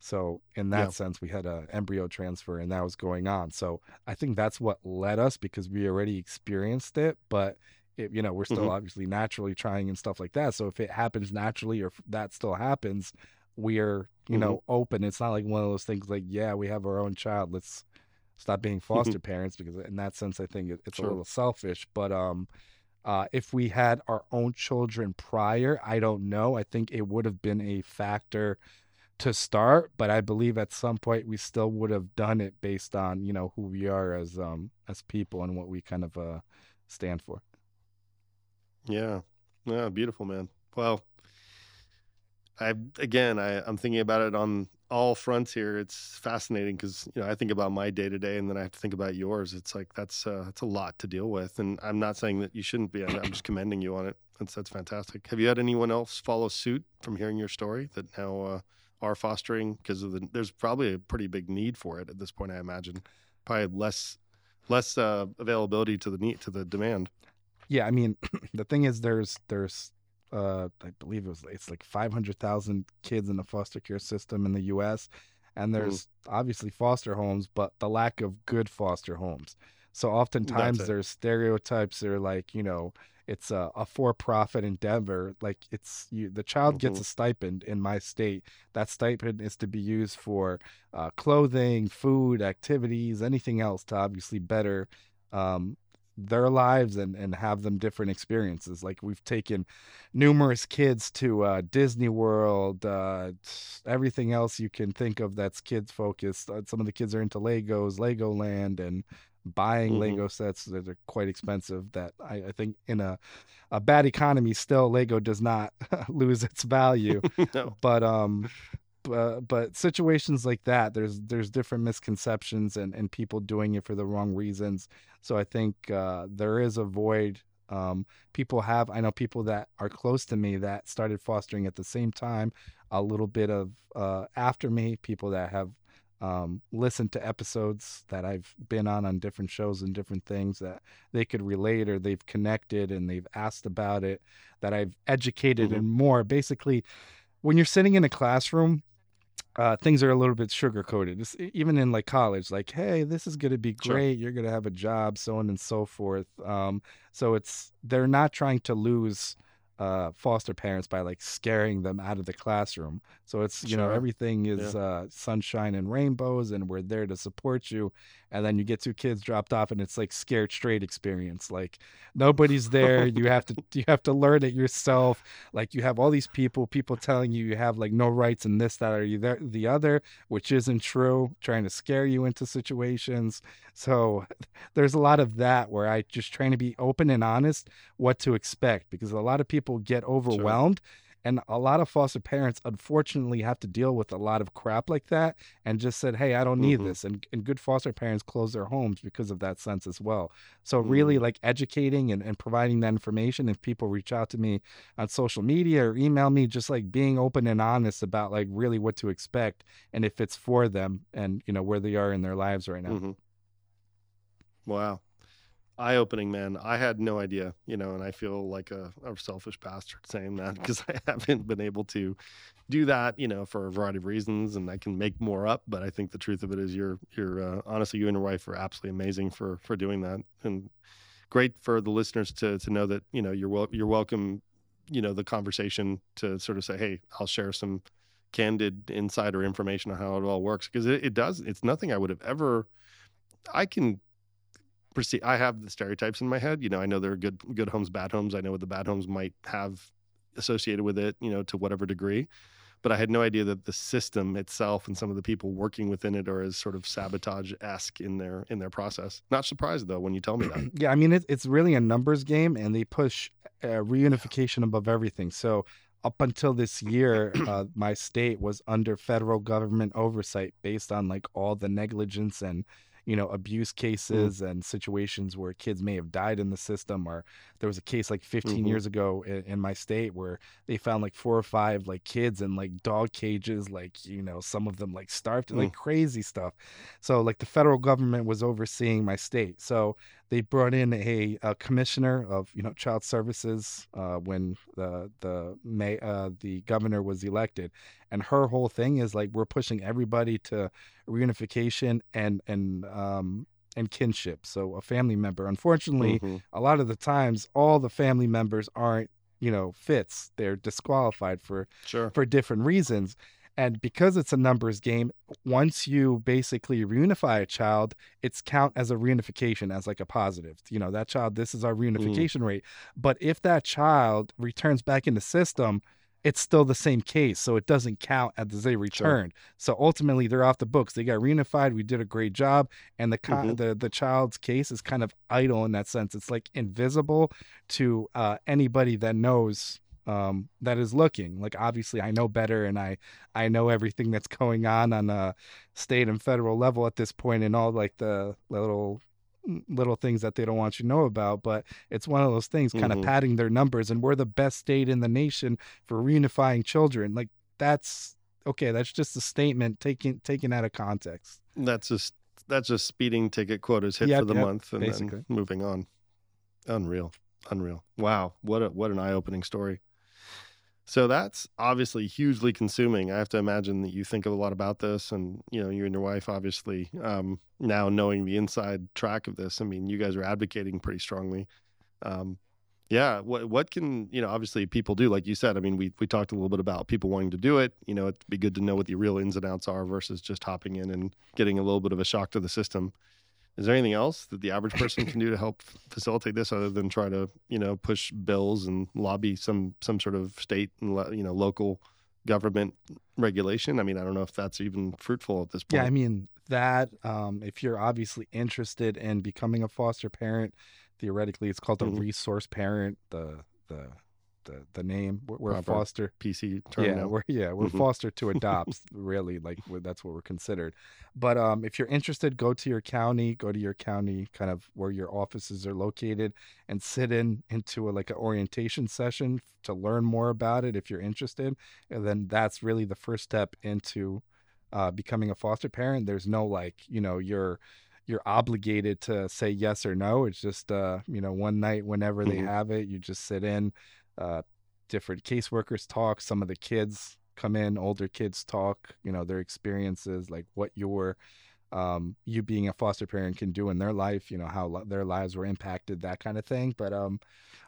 So in that yeah. sense, we had an embryo transfer and that was going on. So I think that's what led us because we already experienced it, but it, you know, we're still mm-hmm. obviously naturally trying and stuff like that. So if it happens naturally or that still happens, we're, you mm-hmm. know, open. It's not like one of those things like, yeah, we have our own child. Let's, stop being foster parents because in that sense I think it's sure. a little selfish. But um, uh, if we had our own children prior, I don't know. I think it would have been a factor to start, but I believe at some point we still would have done it based on you know who we are as um as people and what we kind of uh stand for. Yeah, yeah, beautiful man. Well, I again I I'm thinking about it on all fronts here. It's fascinating because you know I think about my day to day, and then I have to think about yours. It's like that's uh, that's a lot to deal with, and I'm not saying that you shouldn't be. I'm just commending you on it. That's that's fantastic. Have you had anyone else follow suit from hearing your story that now uh, are fostering because of the? There's probably a pretty big need for it at this point. I imagine probably less less uh, availability to the need to the demand. Yeah, I mean, (clears throat) the thing is, there's there's uh, I believe it was it's like 500,000 kids in the foster care system in the U.S. And mm. there's mm. obviously foster homes, but the lack of good foster homes. So oftentimes there's stereotypes that are like, you know, it's a, a for-profit endeavor. Like it's you, the child mm-hmm. gets a stipend in my state. That stipend is to be used for uh, clothing, food, activities, anything else to obviously better um, their lives and and have them different experiences like we've taken numerous kids to uh, disney world uh, everything else you can think of that's kids focused uh, some of the kids are into legos legoland and buying Mhm. Lego sets that are quite expensive. That I, I think in a a bad economy, still Lego does not (laughs) lose its value. (laughs) no. but um but, but situations like that there's there's different misconceptions and and people doing it for the wrong reasons so i think uh there is a void um people have i know people that are close to me that started fostering at the same time a little bit of uh after me people that have um listened to episodes that i've been on on different shows and different things that they could relate or they've connected and they've asked about it that i've educated Mhm. and more basically when you're sitting in a classroom uh, things are a little bit sugar coated. Even in like college, like, hey, this is going to be Sure. great. You're going to have a job, so on and so forth. Um, so it's they're not trying to lose uh, foster parents by like scaring them out of the classroom. So it's you know everything is uh, sunshine and rainbows, and we're there to support you. And then you get two kids dropped off, and it's like scared straight experience. Like nobody's there. (laughs) you have to you have to learn it yourself like you have all these people people telling you you have like no rights in this that or you that, the other which isn't true trying to scare you into situations so there's a lot of that where i just trying to be open and honest what to expect because a lot of people get overwhelmed and a lot of foster parents unfortunately have to deal with a lot of crap like that and just said hey i don't need Mhm. this and, and good foster parents close their homes because of that sense as well so really Mm. like educating and, and providing that information if people reach out to me on social media or email me just like being open and honest about like really what to expect and if it's for them and you know where they are in their lives right now hmm Wow. Eye opening, man. I had no idea, you know, and I feel like a, a selfish bastard saying that (laughs) because I haven't been able to do that, you know, for a variety of reasons and I can make more up. But I think the truth of it is you're, you're, uh, honestly, you and your wife are absolutely amazing for, for doing that. And great for the listeners to, to know that, you know, you're, wel- you're welcome, you know, the conversation to sort of say, Hey, I'll share some candid insider information on how it all works. Cause it, it does, it's nothing I would have ever, I can perceive I have the stereotypes in my head. You know, I know there are good good homes, bad homes. I know what the bad homes might have associated with it, you know, to whatever degree. But I had no idea that the system itself and some of the people working within it are as sort of sabotage esque in their in their process. Not surprised though when you tell me that. (clears throat) yeah i mean it, it's really a numbers game and they push uh, reunification above everything so up until this year (clears throat) uh, my state was under federal government oversight based on like all the negligence and you know abuse cases and situations where kids may have died in the system or there was a case like 15 Mhm. years ago in, in my state where they found like four or five like kids in like dog cages like you know some of them like starved like crazy stuff. So like the federal government was overseeing my state. So they brought in a, a commissioner of you know child services uh, when the the may uh, the governor was elected. And her whole thing is like we're pushing everybody to reunification and and um and kinship. So a family member. Unfortunately Mhm. a lot of the times all the family members aren't you know fits. They're disqualified for Sure. for different reasons and because it's a numbers game once you basically reunify a child it's count as a reunification as like a positive you know that child this is our reunification rate. But if that child returns back in the system it's still the same case so it doesn't count as they returned. So ultimately they're off the books. They got reunified. We did a great job and the co- Mhm. the the child's case is kind of idle in that sense. It's like invisible to uh, anybody that knows um, that is looking like obviously i know better and i i know everything that's going on on a state and federal level at this point and all like the little little things that they don't want you to know about but it's one of those things kind of Mhm. padding their numbers and we're the best state in the nation for reunifying children like that's okay that's just a statement taken taken out of context That's just that's just speeding ticket quotas hit Yep, for the yep, month and basically. then moving on. Unreal. Unreal. Wow. What a what an eye-opening story. So that's obviously hugely consuming. I have to imagine that you think a lot about this and you know, you and your wife obviously um now knowing the inside track of this. I mean, you guys are advocating pretty strongly. Um yeah, what what can, you know, obviously people do like you said. I mean, we we talked a little bit about people wanting to do it. You know, it'd be good to know what the real ins and outs are versus just hopping in and getting a little bit of a shock to the system. Is there anything else that the average (laughs) person can do to help facilitate this, other than try to, you know, push bills and lobby some some sort of state and you know local government regulation? I mean, I don't know if that's even fruitful at this point. Yeah, I mean, that, um, if you're obviously interested in becoming a foster parent, theoretically it's called a Mhm. resource parent. The the the the name we're, foster. PC term Yeah, now. we're yeah we're Mhm. foster to (laughs) adopt. really, like that's what we're considered. But um, if you're interested, go to your county, go to your county, kind of where your offices are located, and sit in into a, like an orientation session to learn more about it if you're interested. And then that's really the first step into uh, becoming a foster parent. There's no like you know you're you're obligated to say yes or no. It's just uh, you know one night whenever they Mhm. have it, you just sit in. Uh, different caseworkers talk. Some of the kids come in, older kids talk. You know their experiences, like what your um, you being a foster parent can do in their life. You know how li- their lives were impacted, that kind of thing. But um,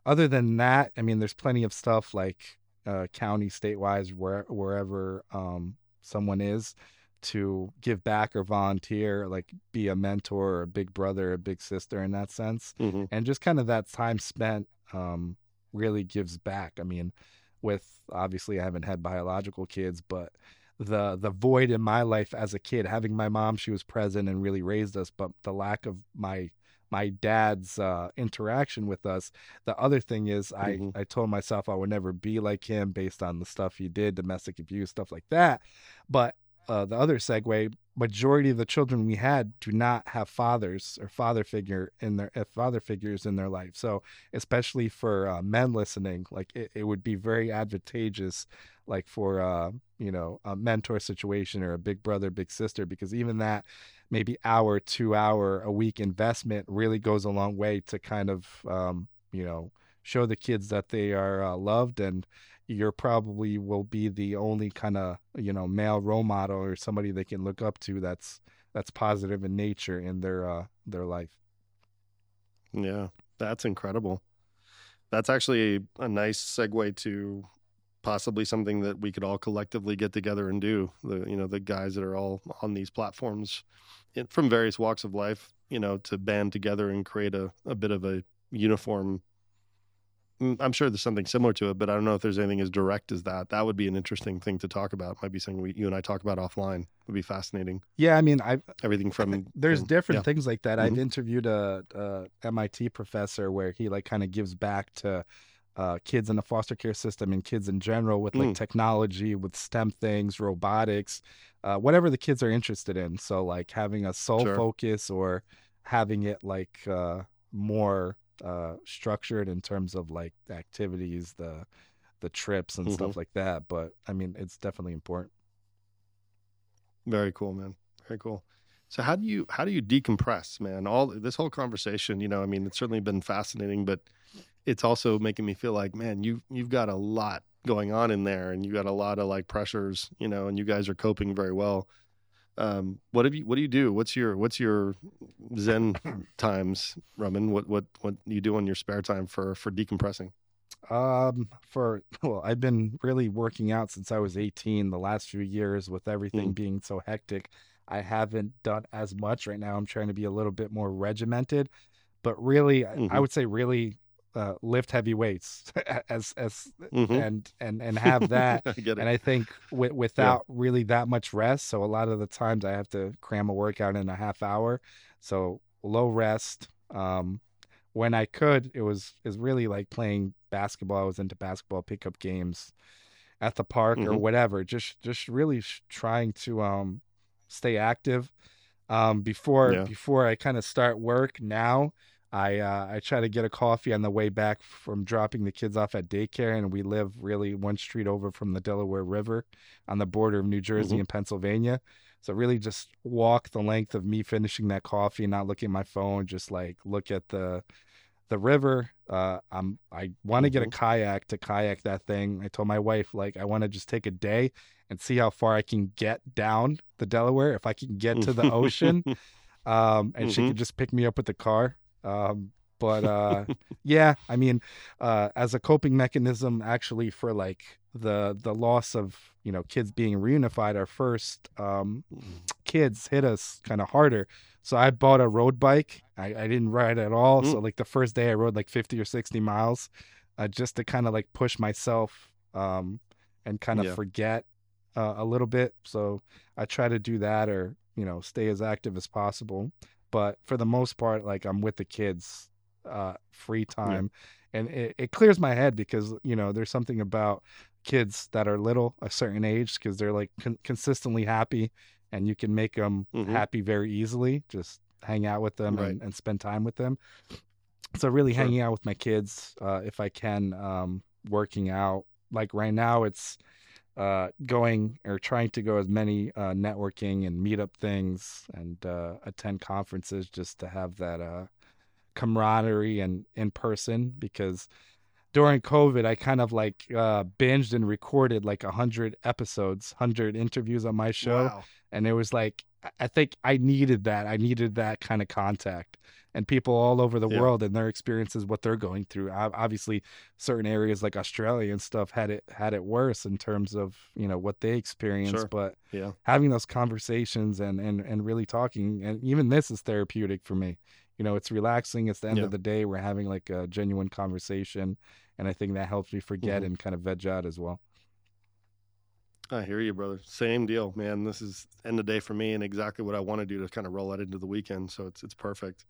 other than that, I mean, there's plenty of stuff like uh, county, statewide, where wherever um, someone is to give back or volunteer, like be a mentor or a big brother, a big sister in that sense. Mhm. And just kind of that time spent um, really gives back. I mean, with obviously I haven't had biological kids, but the the void in my life as a kid, having my mom, she was present and really raised us, but the lack of my my dad's uh, interaction with us. The other thing is, I Mhm. I told myself I would never be like him based on the stuff he did, domestic abuse, stuff like that. But uh, the other segue, majority of the children we had do not have fathers or father figure in their uh, father figures in their life. So especially for uh, men listening, like it, it would be very advantageous, like for uh, you know a mentor situation or a big brother, big sister, because even that maybe hour, two hour a week investment really goes a long way to kind of um, you know show the kids that they are uh, loved and you're probably will be the only kind of you know male role model or somebody they can look up to that's that's positive in nature in their uh their life Yeah, that's incredible. That's actually a nice segue to possibly something that we could all collectively get together and do. The you know the guys that are all on these platforms from various walks of life, you know, to band together and create a, a bit of a uniform. Mm, I'm sure there's something similar to it, but I don't know if there's anything as direct as that. That would be an interesting thing to talk about. Might be something we, you and I talk about offline. Would be fascinating. yeah i mean i Everything from there's from- different yeah. things like that i've Mhm. interviewed a, a mit professor where he like kind of gives back to uh, kids in the foster care system and kids in general with like Mm. technology with stem things robotics uh, whatever the kids are interested in so like having a sole Sure. focus or having it like uh, more uh, structured in terms of like activities the the trips and Mhm. stuff like that but i mean it's definitely important Very cool, man. Very cool. So how do you how do you decompress, man? All this whole conversation, you know, I mean, it's certainly been fascinating, but it's also making me feel like, man, you you've got a lot going on in there, and you got a lot of like pressures, you know, and you guys are coping very well. Um, what have you? What do you do? What's your What's your Zen (coughs) times, Roman? What what what you do on your spare time for for decompressing? Um, for well, I've been really working out since I was 18. The last few years, with everything Mm. being so hectic, I haven't done as much. Right now, I'm trying to be a little bit more regimented. But really, I I would say really uh, lift heavy weights (laughs) as as Mhm. and and and (laughs) have that. I. And I think with, without really that much rest, so a lot of the times I have to cram a workout in a half hour. So low rest. Um, when I could, it was is really like playing basketball. I was into basketball pickup games at the park or Mhm. whatever. Just just really sh- trying to um stay active. Um, before Yeah. before I kind of start work now, I uh, I try to get a coffee on the way back from dropping the kids off at daycare, and we live really one street over from the Delaware River, on the border of New Jersey Mhm. and Pennsylvania. So really, just walk the length of me finishing that coffee, not look at my phone, just like look at the the river. Uh, I'm I want to get a Mhm. kayak to kayak that thing. I told my wife like I want to just take a day and see how far I can get down the Delaware. If I can get to the ocean, (laughs) um, and she Mhm. could just pick me up with the car. Um, but uh, (laughs) yeah, I mean, uh, as a coping mechanism, actually, for like the the loss of you know kids being reunified, our first um, kids hit us kind of harder. So I bought a road bike. I, I didn't ride at all. So like the first day, I rode like fifty or sixty miles, uh, just to kind of like push myself um, and kind of Yeah. forget uh, a little bit. So I try to do that, or you know stay as active as possible. But for the most part, like I'm with the kids, uh, free time, yeah. and it, it clears my head because you know there's something about kids that are little a certain age because they're like con- consistently happy and you can make them mm-hmm. happy very easily just hang out with them right. and, and, spend time with them so really sure. hanging out with my kids uh, if i can um, working out like right now it's uh, going or trying to go as many uh, networking and meetup things and uh, attend conferences just to have that uh, camaraderie and in person because during COVID, I kind of like uh, binged and recorded like a hundred episodes, hundred interviews on my show, wow. and it was like I think I needed that. I needed that kind of contact and people all over the yeah. world and their experiences, what they're going through. Obviously, certain areas like Australia and stuff had it had it worse in terms of you know what they experienced. Sure. But yeah, having those conversations and and and really talking, and even this is therapeutic for me. You know, it's relaxing. It's the end yeah. of the day. We're having like a genuine conversation, and I think that helps me forget mm-hmm. and kind of veg out as well. I hear you, brother. Same deal, man. This is end of day for me and exactly what I want to do to kind of roll that into the weekend. So it's it's perfect.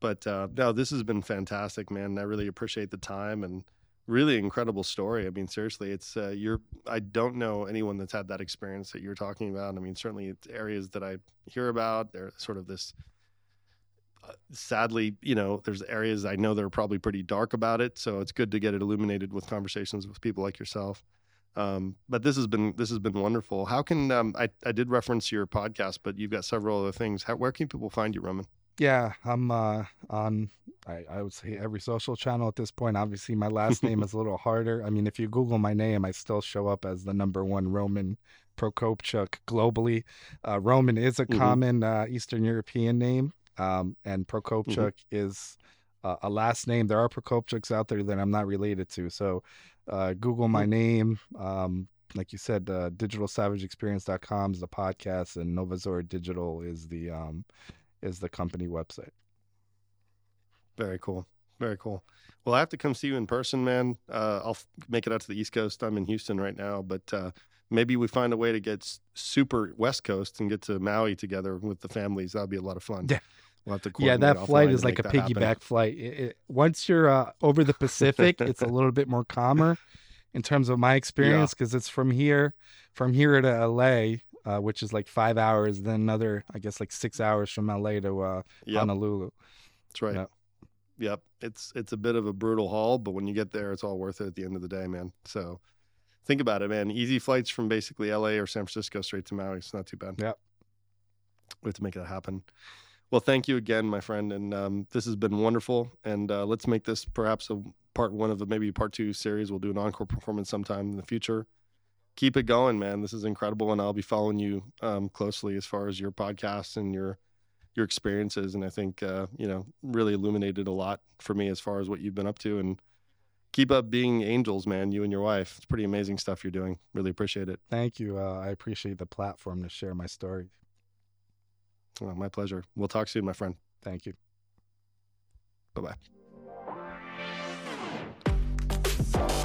But uh, no, this has been fantastic, man. I really appreciate the time and really incredible story. I mean, seriously, it's uh, you're. I don't know anyone that's had that experience that you're talking about. I mean, certainly it's areas that I hear about. They're sort of this. Uh, sadly, you know, there's areas I know that are probably pretty dark about it. So it's good to get it illuminated with conversations with people like yourself. Um, but this has been this has been wonderful. How can um, I I did reference your podcast, but you've got several other things. How, where can people find you, Roman? Yeah, I'm uh, on, I, I would say every social channel at this point. Obviously, my last name is a little harder. I mean, if you Google my name, I still show up as the number one Roman Prokopchuk globally. Uh, Roman is a mm-hmm. common uh, Eastern European name, um, and Prokopchuk mm-hmm. is uh, a last name. There are Prokopchuks out there that I'm not related to. So uh, Google my mm-hmm. name. Um, like you said, uh, digitalsavageexperience.com is the podcast, and Novazord Digital is the um, is the company website. Very cool. Very cool. Well, I have to come see you in person, man. Uh, I'll f- make it out to the East Coast. I'm in Houston right now, but uh, maybe we find a way to get super West Coast and get to Maui together with the families. That'd be a lot of fun. Yeah. We'll yeah, that flight is like a piggyback happen. flight. It, it, once you're uh, over the Pacific, it's a (laughs) little bit more calmer in terms of my experience because yeah. it's from here, from here to LA uh, which is like five hours, then another, I guess, like six hours from LA to uh, yep. Honolulu. That's right. Yep. yep. It's it's a bit of a brutal haul, but when you get there, it's all worth it at the end of the day, man. So think about it, man. Easy flights from basically LA or San Francisco straight to Maui. It's not too bad. Yep. We have to make that happen. Well, thank you again, my friend, and um, this has been wonderful. And uh, let's make this perhaps a part one of a maybe part two series. We'll do an encore performance sometime in the future keep it going, man. This is incredible, and I'll be following you um, closely as far as your podcast and your your experiences. And I think uh, you know really illuminated a lot for me as far as what you've been up to. And keep up being angels, man. You and your wife. It's pretty amazing stuff you're doing. Really appreciate it. Thank you. Uh, I appreciate the platform to share my story. Well, my pleasure. We'll talk soon, my friend. Thank you. Bye bye.